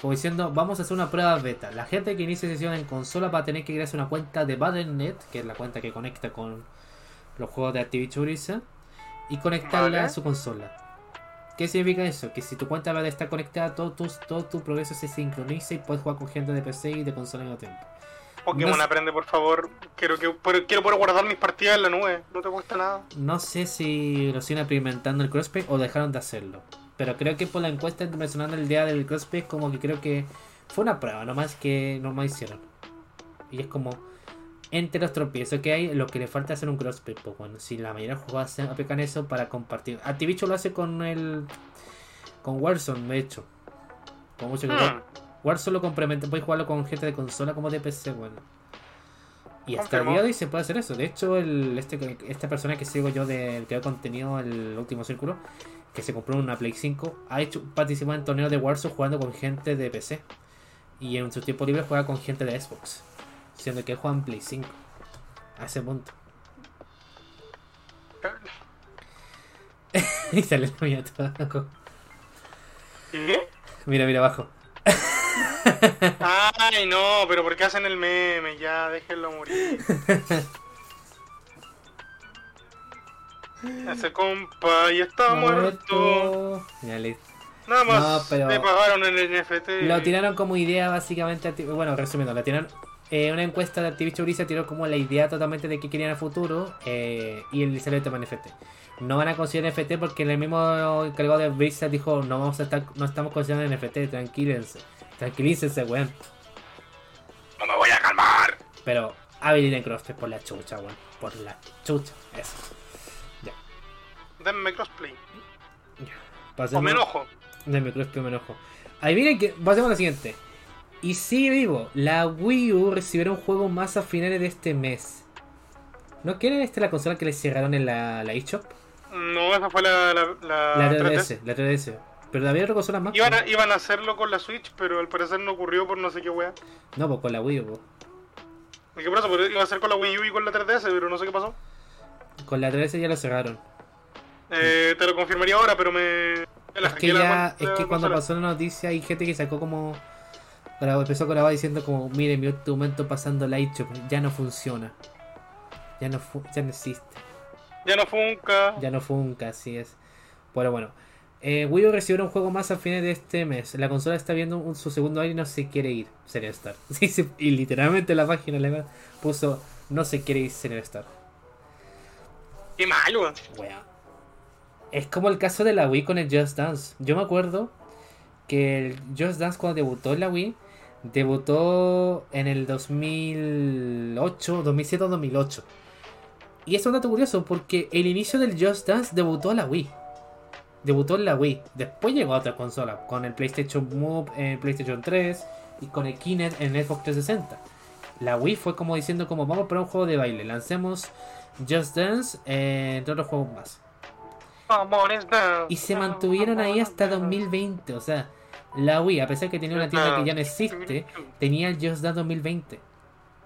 Como diciendo, vamos a hacer una prueba beta. La gente que inicie sesión en consola va a tener que crearse una cuenta de Battle.net, que es la cuenta que conecta con los juegos de Activision Blizzard, y conectarla a su consola. ¿Qué significa eso? Que si tu cuenta va a estar conectada, todo tu, todo tu progreso se sincroniza y puedes jugar con gente de PC y de consola al mismo tiempo. Pokémon No aprende, por favor. Quiero que quiero poder guardar mis partidas en la nube. No te cuesta nada. No sé si lo siguen experimentando el crossplay o dejaron de hacerlo. Pero creo que por la encuesta mencionando el día del crossplay, como que creo que fue una prueba nomás que no más hicieron. Y es como, entre los tropiezos que hay, lo que le falta es hacer un crossplay. Pues bueno, si la mayoría de jugadores hacen- aplican eso para compartir. Activision lo hace con el. con Warzone, de hecho. Con mucho que Hmm. Warzone lo complementa, puedes jugarlo con gente de consola como de PC, bueno. Y hasta el día de hoy se puede hacer eso. De hecho, el, este, esta persona que sigo yo del que ha contenido el último círculo, que se compró una Play 5, ha hecho participado en torneos de Warzone jugando con gente de PC. Y en su tiempo libre juega con gente de Xbox. Siendo que juega en Play 5. A ese punto. y sale la mía todo. ¿Qué? Mira, mira abajo. Ay, no, pero ¿por qué hacen el meme? Ya, déjenlo morir. Ese compa ya está muerto. Ya listo. Nada más No, pero- pagaron el NFT. Lo tiraron como idea básicamente, bueno, resumiendo, la tiraron eh, una encuesta de Activision Blizzard tiró como la idea totalmente de que querían a futuro eh, y el salió el tema NFT. No van a considerar NFT porque el mismo encargado de Blizzard dijo no vamos a estar, no estamos considerando NFT, tranquilícense, tranquilícense, weón. No me voy a calmar. Pero habiliten crossplay por la chucha, weón, por la chucha, eso. Denme crossplay. Ya. O me enojo. Denme crossplay, me enojo. Ahí miren que pasemos a lo siguiente. Y sigue vivo. La Wii U recibirá un juego más a finales de este mes. ¿No quieren esta la consola que le cerraron en la, la eShop? No, esa fue la, la, la, La 3DS. 3DS, la 3DS. Pero había otra consola más. Iban a, iban a hacerlo con la Switch, pero al parecer no ocurrió por no sé qué wea. No, pues con la Wii U. ¿Y qué? Pero iba a hacer con la Wii U y con la 3DS, pero no sé qué pasó. Con la 3DS ya lo cerraron. Eh, te lo confirmaría ahora, pero me. la Es que la es la cuando pasó la noticia hay gente que sacó como... empezó a grabar diciendo como, mire, mi documento pasando la eShop ya no funciona. Ya no, fu- ya no existe. Ya no funca. Ya no funca, así es. Pero bueno. Eh, Wii U recibirá un juego más a fines de este mes. La consola está viendo un- su segundo aire y no se quiere ir. Serial Star. Sí, sí, y literalmente la página le puso no se quiere ir Serial Star. Qué mal, weón. Wea. Es como el caso de la Wii con el Just Dance. Yo me acuerdo que el Just Dance cuando debutó en la Wii, debutó en el 2008, 2007 o 2008. Y es un dato curioso porque el inicio del Just Dance debutó en la Wii. Debutó en la Wii. Después llegó a otra consola, con el PlayStation Move en PlayStation 3 y con el Kinect en Xbox 360. La Wii fue como diciendo como vamos para un juego de baile, lancemos Just Dance eh, entre otros juegos más. Y se mantuvieron ahí hasta 2020. O sea, la Wii, a pesar que tenía una tienda que ya no existe, tenía el Just Dance 2020.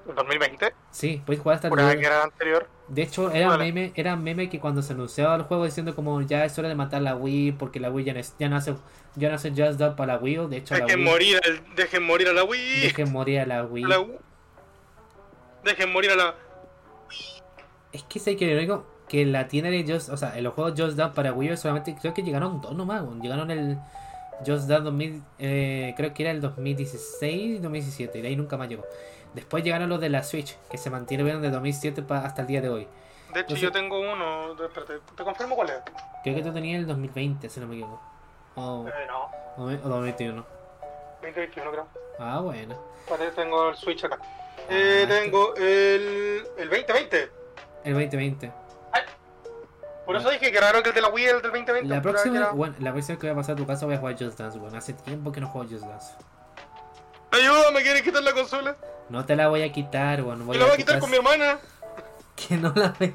¿2020? Sí, puedes jugar hasta el que era anterior. De hecho, era Vale. meme, era meme que cuando se anunciaba el juego diciendo como ya es hora de matar la Wii porque la Wii ya no, es- ya no hace ya no hace Just Dance para la Wii. De hecho, la Dejen Wii, morir, al- dejen morir a la Wii. dejen morir a la Wii. La Wii. Dejen morir a la. Es que sé que lo que la tienda de Just, o sea, en los juegos Just Dance para Wii solamente creo que llegaron dos nomás, llegaron el Just Dance 2000, eh, creo que era el 2016, 2017, y de ahí nunca más llegó. Después llegaron los de la Switch, que se mantuvieron de 2007 pa- hasta el día de hoy. De hecho, yo tengo uno. Espérate, te confirmo cuál es. Creo que tú tenías el 2020, si no me equivoco. O, Eh, no. o, o 2021. 2021, creo. Ah, bueno. Espérate, tengo el Switch acá. Eh, Ah, tengo el. El 2020. El 2020. Por eso dije que raro que el de la Wii el del 2020. La próxima, era- bueno, la próxima que voy a pasar a tu casa voy a jugar Just Dance, bueno. Hace tiempo que no juego Just Dance. Ayuda, me quieren quitar la consola. No te la voy a quitar, bueno. Voy Me la voy a quitar con mi hermana. Que no la ve.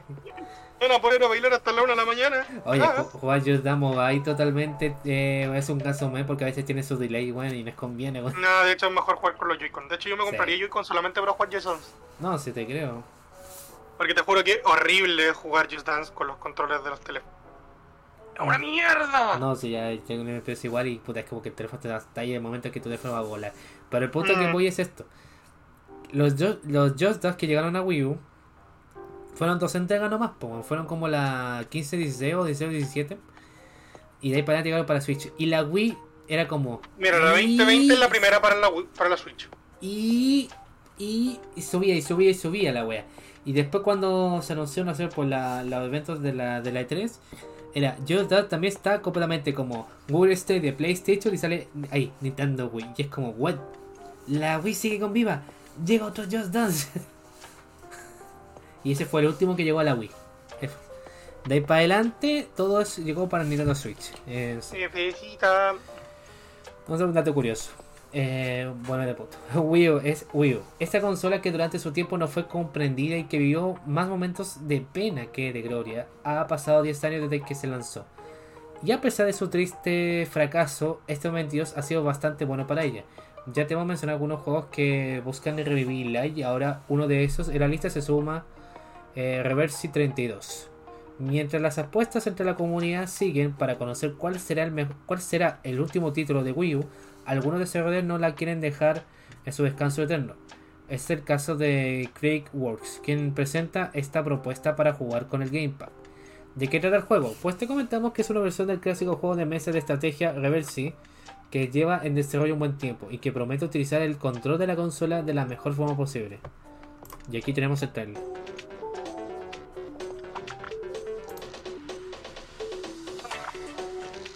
Van a poner a bailar hasta la una de la mañana. Oye, Ah, ju- jugar Just Dance Mobile totalmente eh, es un caso me porque a veces tiene su delay, bueno, y les conviene, bueno. No, de hecho es mejor jugar con los Joy-Con. De hecho, yo me Sí. compraría Joy-Con solamente para jugar Just Dance. No, si te creo. Porque te juro que es horrible jugar Just Dance con los controles de los teléfonos. ¡Es una mierda! No, si ya tengo un FPS igual y puta, es como que el teléfono te da hasta ahí el momento en que tu teléfono va a volar. Pero el punto que Mm. voy es esto. Los, los Just Dance que llegaron a Wii U fueron dos entregas nomás, po, fueron como la 15, 16 o 16, 17. Y de ahí para allá llegaron para Switch. Y la Wii era como... Mira, la 2020 es la primera para la, Wii- para la Switch. Y, y, y subía y subía y subía la wea. Y después cuando se anunció, no sé, por la, los eventos de la, de la E3, era Just Dance también está completamente como Google State de PlayStation y sale ahí, Nintendo Wii. Y es como, what? La Wii sigue con viva. Llega otro Just Dance. y ese fue el último que llegó a la Wii. De ahí para adelante, todo eso llegó para Nintendo Switch. Eh. Vamos a un dato curioso. Eh, bueno, de puto. Wii U es Wii U. Esta consola que durante su tiempo no fue comprendida y que vivió más momentos de pena que de gloria, ha pasado 10 años desde que se lanzó. Y a pesar de su triste fracaso, este 22 ha sido bastante bueno para ella. Ya te hemos mencionado algunos juegos que buscan revivirla y ahora uno de esos en la lista se suma eh, Reversi 32. Mientras las apuestas entre la comunidad siguen para conocer cuál será el, cuál será el último título de Wii U, algunos desarrolladores no la quieren dejar en su descanso eterno. Es el caso de Craig Works, quien presenta esta propuesta para jugar con el Gamepad. ¿De qué trata el juego? Pues te comentamos que es una versión del clásico juego de mesa de estrategia Reversi que lleva en desarrollo un buen tiempo y que promete utilizar el control de la consola de la mejor forma posible. Y aquí tenemos el trailer.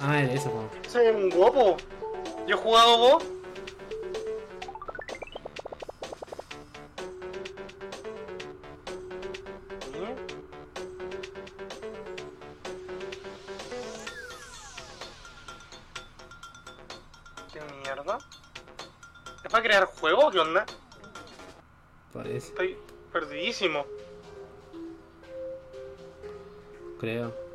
Ah, es eso, juego. Ese es un guapo. Yo he jugado Go. Creo.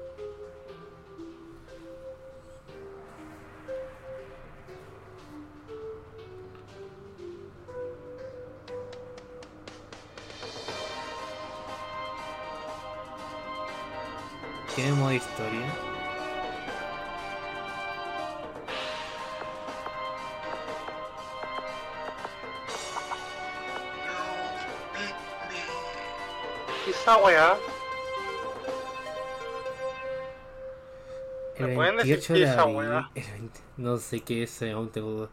28 qué de abril. weá? el 20 no sé qué es, aún tengo duda.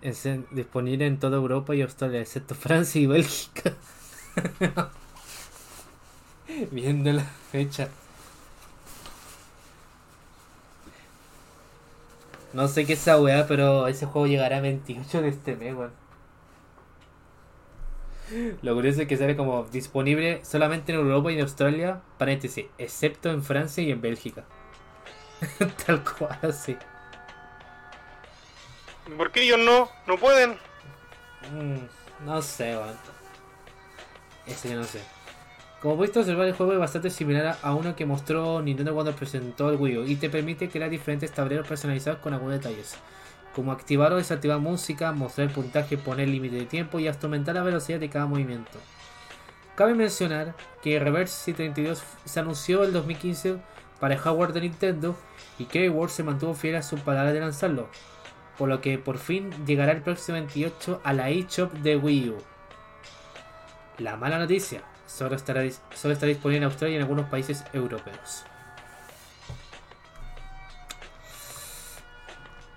Es en- disponible en toda Europa y Australia, excepto Francia y Bélgica. Viendo la fecha. No sé qué es esa weá, pero ese juego llegará el 28 de este mes, weón. Lo curioso es que sale como disponible solamente en Europa y en Australia, paréntesis, excepto en Francia y en Bélgica. Tal cual, así. ¿Por qué ellos no? ¿No pueden? Mm, no sé, weón. Ese yo no sé. Como pudiste observar, el juego es bastante similar a uno que mostró Nintendo cuando presentó el Wii U y te permite crear diferentes tableros personalizados con algunos detalles, como activar o desactivar música, mostrar el puntaje, poner límite de tiempo y hasta aumentar la velocidad de cada movimiento. Cabe mencionar que Reverse C32 se anunció el 2015 para el hardware de Nintendo y K-World se mantuvo fiel a su palabra de lanzarlo, por lo que por fin llegará el próximo 28 a la eShop de Wii U. La mala noticia, solo estará, solo estará disponible en Australia y en algunos países europeos.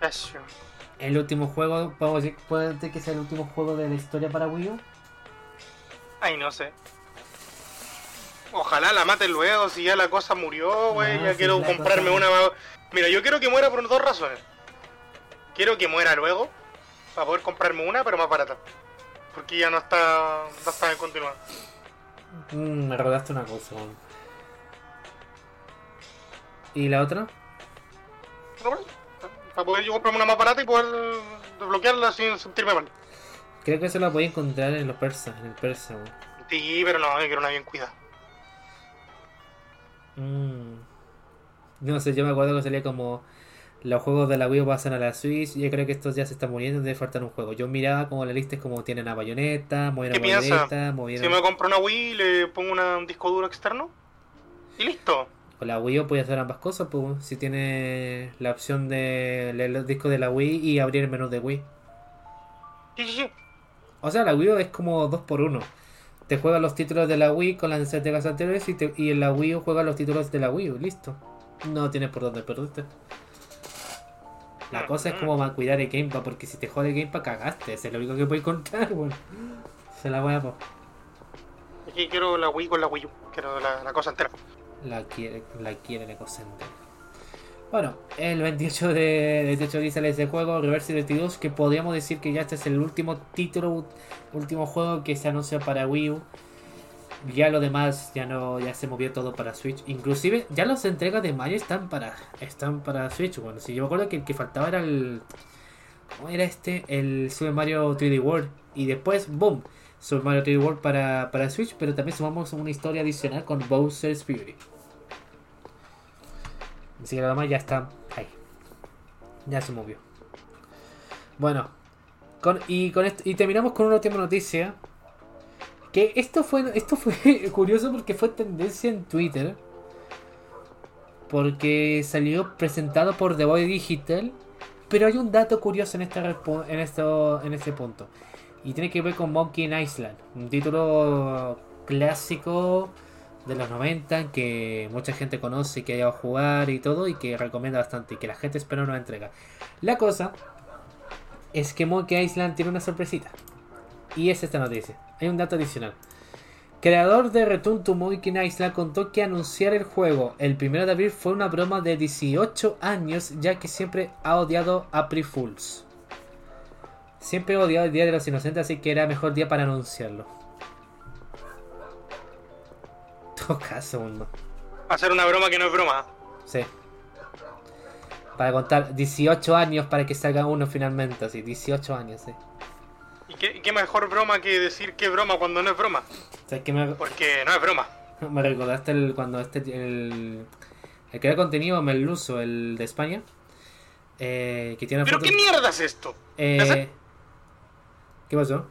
Eso. El último juego, podemos decir, puede ser que sea el último juego de la historia para Wii U. Ay, no sé. Ojalá la maten luego, si ya la cosa murió, güey. No, ya si quiero la comprarme una más. Mira, yo quiero que muera por dos razones. Quiero que muera luego, para poder comprarme una, pero más barata. Porque ya no está, no está en continuar. Mm, me rodaste una cosa. weón. ¿Y la otra? Para poder yo comprarme una más barata y poder desbloquearla sin sentirme mal. Creo que eso lo podía encontrar en los persas, en el persa. weón. Sí, pero no, yo quiero una bien cuidada. Mm. No sé, yo me acuerdo que salía como los juegos de la Wii pasan a la Switch y yo creo que estos ya se están muriendo, debe faltar un juego. Yo miraba como la lista es como tienen a Bayonetta, movieron ¿Qué a? Bayonetta. Si me compro una Wii, le pongo una- un disco duro externo y listo. Con la Wii U puede hacer ambas cosas, pues si tiene la opción de leer los discos de la Wii y abrir el menú de Wii. Sí, sí, sí. O sea, la Wii U es como 2 por 1 Te juegas los títulos de la Wii con las entregas anteriores y, te- y en la Wii U juegas los títulos de la Wii U, listo. No tienes por dónde perderte. La cosa es como va a cuidar el Gamepad, porque si te jode el Gamepad cagaste, es lo único que puedes contar, bueno. Se la voy a Aquí quiero la Wii con la Wii U. Quiero la, la cosa entera. La quiere, la quiere el ecocenter. Bueno, el 28 de, 28 de sale ese juego, Reverse 22, que podríamos decir que ya este es el último título, último juego que se anuncia para Wii U. Ya lo demás ya no, ya se movió todo para Switch. Inclusive ya las entregas de Mario están para, están para Switch. Bueno, si yo me acuerdo que el que faltaba era el, ¿cómo era este? El Super Mario 3D World. Y después, boom, Super Mario 3D World para, para Switch, pero también sumamos una historia adicional con Bowser's Fury. Así que lo demás ya está ahí. Ya se movió. Bueno, y terminamos con una última noticia. Que esto fue, esto fue curioso porque fue tendencia en Twitter. Porque salió presentado por The Boy Digital. Pero hay un dato curioso en, respo- en, esto, en este punto. Y tiene que ver con Monkey Island. Un título clásico de los 90 que mucha gente conoce, que ha ido a jugar y todo, y que recomienda bastante, y que la gente espera una entrega. La cosa es que Monkey Island tiene una sorpresita. Y es esta noticia. Hay un dato adicional. Creador de Return to Monkey Island contó que anunciar el juego el 1 de abril fue una broma de 18 años, ya que siempre ha odiado April Fools. Siempre he odiado el Día de los Inocentes, así que era mejor día para anunciarlo. Todo caso, uno. Hacer una broma que no es broma. Sí. Para contar 18 años para que salga uno finalmente, así, 18 años, sí. ¿Y qué, qué mejor broma que decir que es broma cuando no es broma? ¿Sabes qué me, Porque no es broma. me recordaste el, cuando este, el, el que era contenido Merluzo, el de España, eh, que tiene ¿Pero foto... qué mierda es esto? eh. ¿Qué pasó?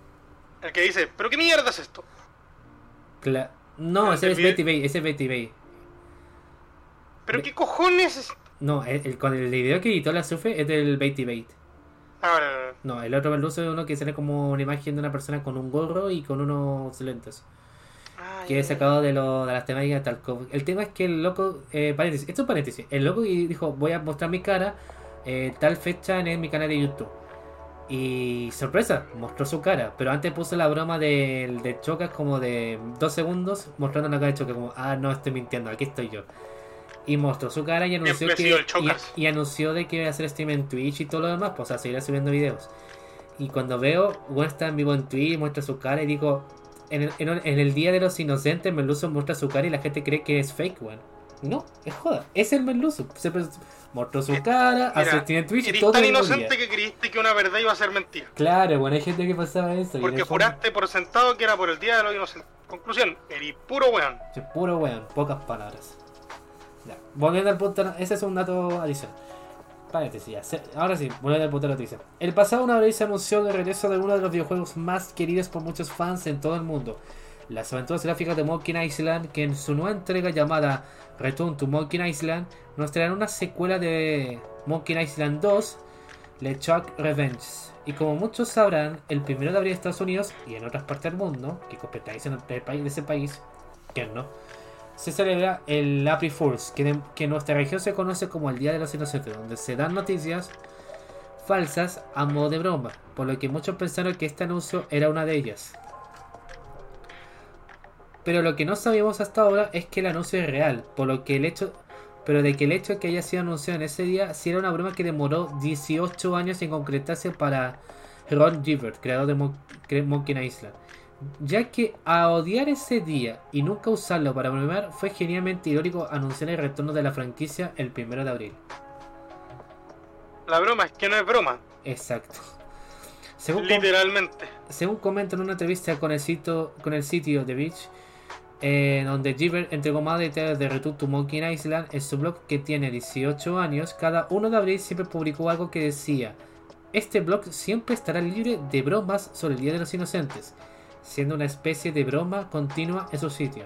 El que dice, ¿pero qué mierda es esto? Cla- no, Ah, ese es Betty Bay, ese es Betty Bay. ¿Pero qué cojones es? No, el, el- con el video que editó la Sufe es del Betty Bait. Ah, vale, vale. No, el otro Merluzo es uno que sale como una imagen de una persona con un gorro y con unos lentes. Ah, que ya, he ya. sacado de, lo, de las temáticas de Tarkov. El tema es que el loco, eh, paréntesis, esto es paréntesis, el loco y dijo, voy a mostrar mi cara eh, tal fecha en mi canal de YouTube. Y sorpresa, mostró su cara, pero antes puso la broma del de Chocas como de dos segundos, mostrando la cara de Chocas como, ah, no, estoy mintiendo, aquí estoy yo. Y mostró su cara y anunció que y, y anunció de que iba a hacer stream en Twitch y todo lo demás, pues o sea, seguirá subiendo videos. Y cuando veo, bueno, está en vivo en Twitch, muestra su cara y digo, en el, en el- Día de los Inocentes, Merluzo muestra su cara y la gente cree que es fake, weón. No, es joda, es el Merluzo. Se mostró su cara, hace en Twitch Eres todo tan inocente que creíste que una verdad iba a ser mentira. Claro, bueno, hay gente que pasaba eso. Porque juraste por sentado que era por el día de los inocentes. Conclusión, eres puro weón. Puro weón, pocas palabras. Ya, volviendo al punto, ese es un dato adicional. Paréntesis, ya. Ahora sí, volviendo al punto de noticia. El pasado una vez se anunció el regreso de uno de los videojuegos más queridos por muchos fans en todo el mundo. Las aventuras gráficas de Monkey Island, que en su nueva entrega llamada Return to Monkey Island, nos traerán una secuela de Monkey Island 2, LeChuck Revenge. Y como muchos sabrán, el primero de abril en Estados Unidos y en otras partes del mundo, que competáis en el país de ese país, no, se celebra el April Fools, que, de- que en nuestra región se conoce como el Día de los Inocentes, donde se dan noticias falsas a modo de broma, por lo que muchos pensaron que este anuncio era una de ellas. Pero lo que no sabíamos hasta ahora es que el anuncio es real, por lo que el hecho, pero de que el hecho de que haya sido anunciado en ese día sí era una broma que demoró 18 años en concretarse para Ron Gilbert, creador de Mon- Monkey Island. Ya que a odiar ese día y nunca usarlo para bromear fue genialmente irónico anunciar el retorno de la franquicia el primero de abril. La broma es que no es broma. Exacto. Según, com- Literalmente. según comenta en una entrevista con el sitio, con el sitio The Beach, eh, donde Gilbert entregó más detalles de Return to Monkey Island en su blog que tiene 18 años, cada 1 de abril siempre publicó algo que decía, este blog siempre estará libre de bromas sobre el Día de los Inocentes, siendo una especie de broma continua en su sitio.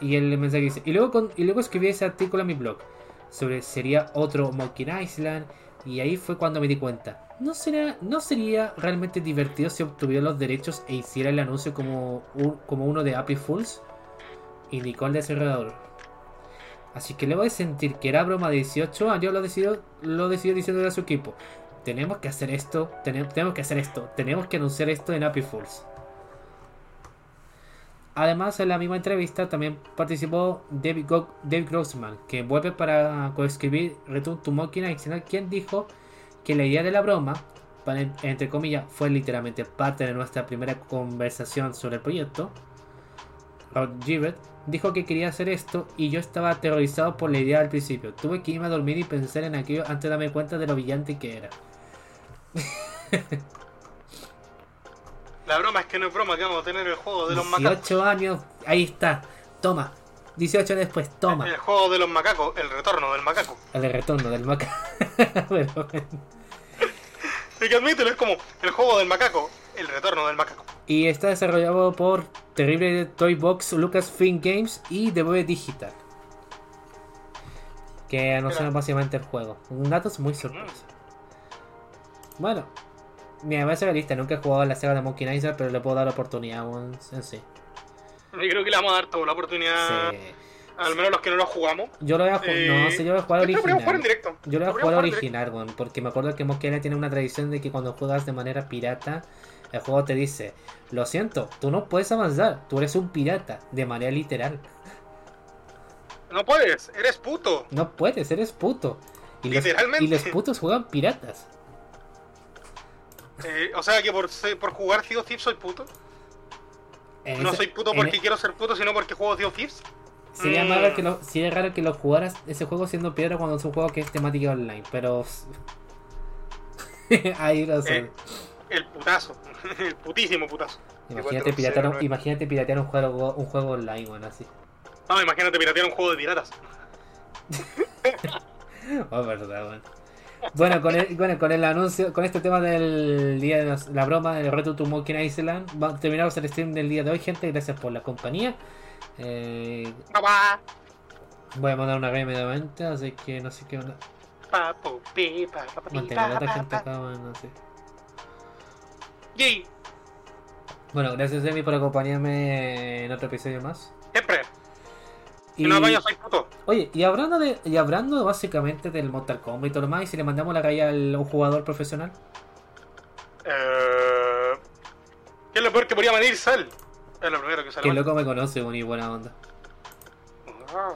Y el mensaje dice, y luego, con- y luego escribí ese artículo en mi blog sobre sería otro Monkey Island y ahí fue cuando me di cuenta. ¿No sería, ¿No sería realmente divertido si obtuviera los derechos e hiciera el anuncio como, un- como uno de Happy Fools? Indicó el desarrollador. Así que luego de sentir que era broma de 18 años, lo decidió, lo decidió diciéndole a su equipo. Tenemos que hacer esto, tenemos, tenemos que hacer esto, tenemos que anunciar esto en Happy Fools. Además, en la misma entrevista también participó David, Grossman, que vuelve para coescribir Return to Island, quien dijo que la idea de la broma, entre comillas, fue literalmente parte de nuestra primera conversación sobre el proyecto. Rod dijo que quería hacer esto y yo estaba aterrorizado por la idea al principio. Tuve que irme a dormir y pensar en aquello antes de darme cuenta de lo brillante que era. La broma es que no es broma que vamos a tener el juego de los macacos. 18 años, ahí está, toma. 18 años después, toma. El juego de los macacos, el retorno del macaco. El retorno del maca. Pero. Hay que admitirlo, es como el juego del macaco, el retorno del macaco. Y está desarrollado por Terrible Toy Box, Lucasfilm Games y Boy Digital. Que anunciaron básicamente el juego. Un dato muy sorpresa. Bueno, mira, voy a ser realista. Nunca he jugado a la saga de Monkey Island, pero le puedo dar oportunidad aún en sí. Yo creo que le vamos a dar toda la oportunidad. Sí. Al menos los que no lo jugamos. Yo lo voy a jugar. Eh, no, sí, yo voy a jugar podríamos jugar en original. directo. Yo lo voy a jugar en original, weón, porque me acuerdo que Mosquera tiene una tradición de que cuando juegas de manera pirata, el juego te dice, lo siento, tú no puedes avanzar, tú eres un pirata, de manera literal. No puedes, eres puto. No puedes, eres puto. Y los, Literalmente. y los putos juegan piratas. Eh, o sea que por, por jugar Sea of Thieves soy puto. En No ese- soy puto porque quiero ser puto, sino porque juego Sea of Thieves. Sería, Mm. raro que lo, sería raro que lo jugaras ese juego siendo pirata cuando es un juego que es temática online, pero... Ahí lo sé. Eh, El putazo. El putísimo putazo. imagínate, piratear, considero- imagínate piratear un juego, un juego online, bueno, así. No, imagínate piratear un juego de piratas. Oh, verdad, bueno. Bueno, con el, bueno, con el anuncio, con este tema del día de los- la broma del reto to Monkey Island, va- terminamos el stream del día de hoy, gente. Gracias por la compañía. Eh, voy a mandar una raya inmediatamente, así que no sé qué onda. Papo, pi, pa, pa, pa, pi, Mantener a pa, otra pa, gente acá, bueno, no sé. Yay. Bueno, gracias Emi por acompañarme en otro episodio más. Siempre. Y, Si no soy puto. oye, y hablando de, y hablando básicamente del Mortal Kombat y todo lo más, y si le mandamos la raya a un jugador profesional, Eh, ¿Qué es lo peor que podría venir? Sal. Es lo primero que sale. que mal. loco me conoce, muy buena onda. Ah.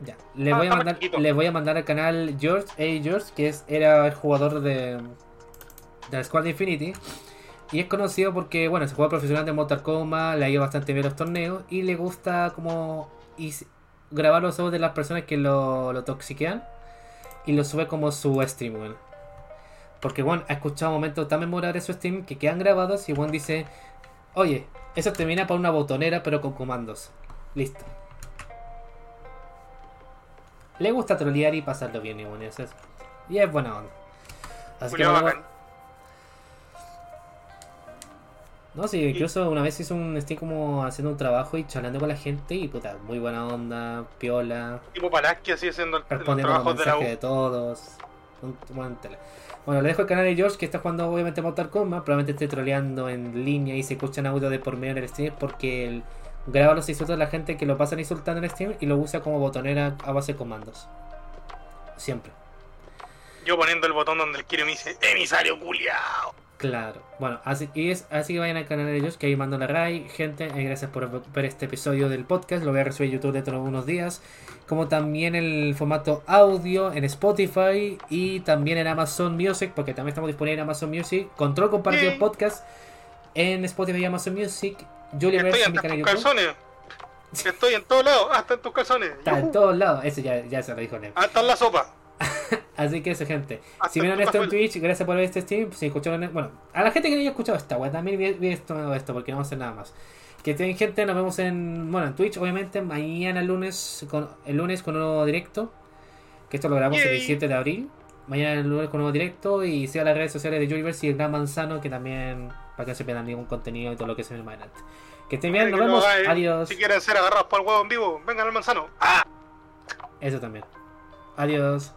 Ya, le Ah, voy a mandar, le voy a mandar al canal George, A. George, que es, era el jugador de, de la Squad Infinity. Y es conocido porque, bueno, se juega profesional de Mortal Kombat, le ha ido bastante bien los torneos y le gusta como grabar los ojos de las personas que lo, lo toxiquean y lo sube como su stream, weón. Porque, bueno, ha escuchado momentos tan memorables de su stream que quedan grabados y, bueno, dice, oye, eso termina para una botonera pero con comandos. Listo. Le gusta trolear y pasarlo bien, y bueno, eso es, y es buena onda. Así que Julio bacán. No, sí, incluso una vez hizo un stream como haciendo un trabajo y charlando con la gente y puta, muy buena onda, piola, Tipo Palaski así haciendo el- los trabajos de la U. mensajes de todos. Bueno, le dejo el canal de George que está jugando obviamente Mortal Kombat, probablemente esté troleando en línea y se escuchan audio de por medio en el stream porque él graba los insultos de la gente que lo pasan insultando en el stream y lo usa como botonera a base de comandos. Siempre. Yo poniendo el botón donde el quiere me dice, emisario culiao. Claro. Bueno, así, y es, así que vayan al canal de ellos, que ahí mando la RAI. Gente, eh, gracias por ver este episodio del podcast. Lo voy a resubir a YouTube dentro de unos días. Como también el formato audio en Spotify y también en Amazon Music, porque también estamos disponibles en Amazon Music. Control compartido Yay. podcast en Spotify y Amazon Music. Estoy Juliverse en mi canal en YouTube. calzones. Estoy en todos lados, hasta en tus calzones. Está en todos lados. Eso ya, ya se lo dijo Neb. Hasta en la sopa. Así que eso, gente. Hasta Si vieron esto en. Twitch, gracias por ver este stream. Si escucharon, bueno, a la gente que no haya escuchado esta, wea, también vi, esto, esto, porque no vamos a hacer nada más. Que tienen gente, nos vemos en, bueno, en Twitch, obviamente, mañana lunes, con, el lunes con un nuevo directo. Que esto lo grabamos el Yay. 17 de abril. Mañana el lunes con un nuevo directo. Y sigan las redes sociales de Universe y el Gran Manzano, que también, para que no se pierdan ningún contenido y todo lo que se me más adelante. Que estén bien, nos vemos. hagáis. Adiós. Si quieren ser agarrados por el huevo en vivo, vengan al manzano. ¡Ah! Eso también. Adiós.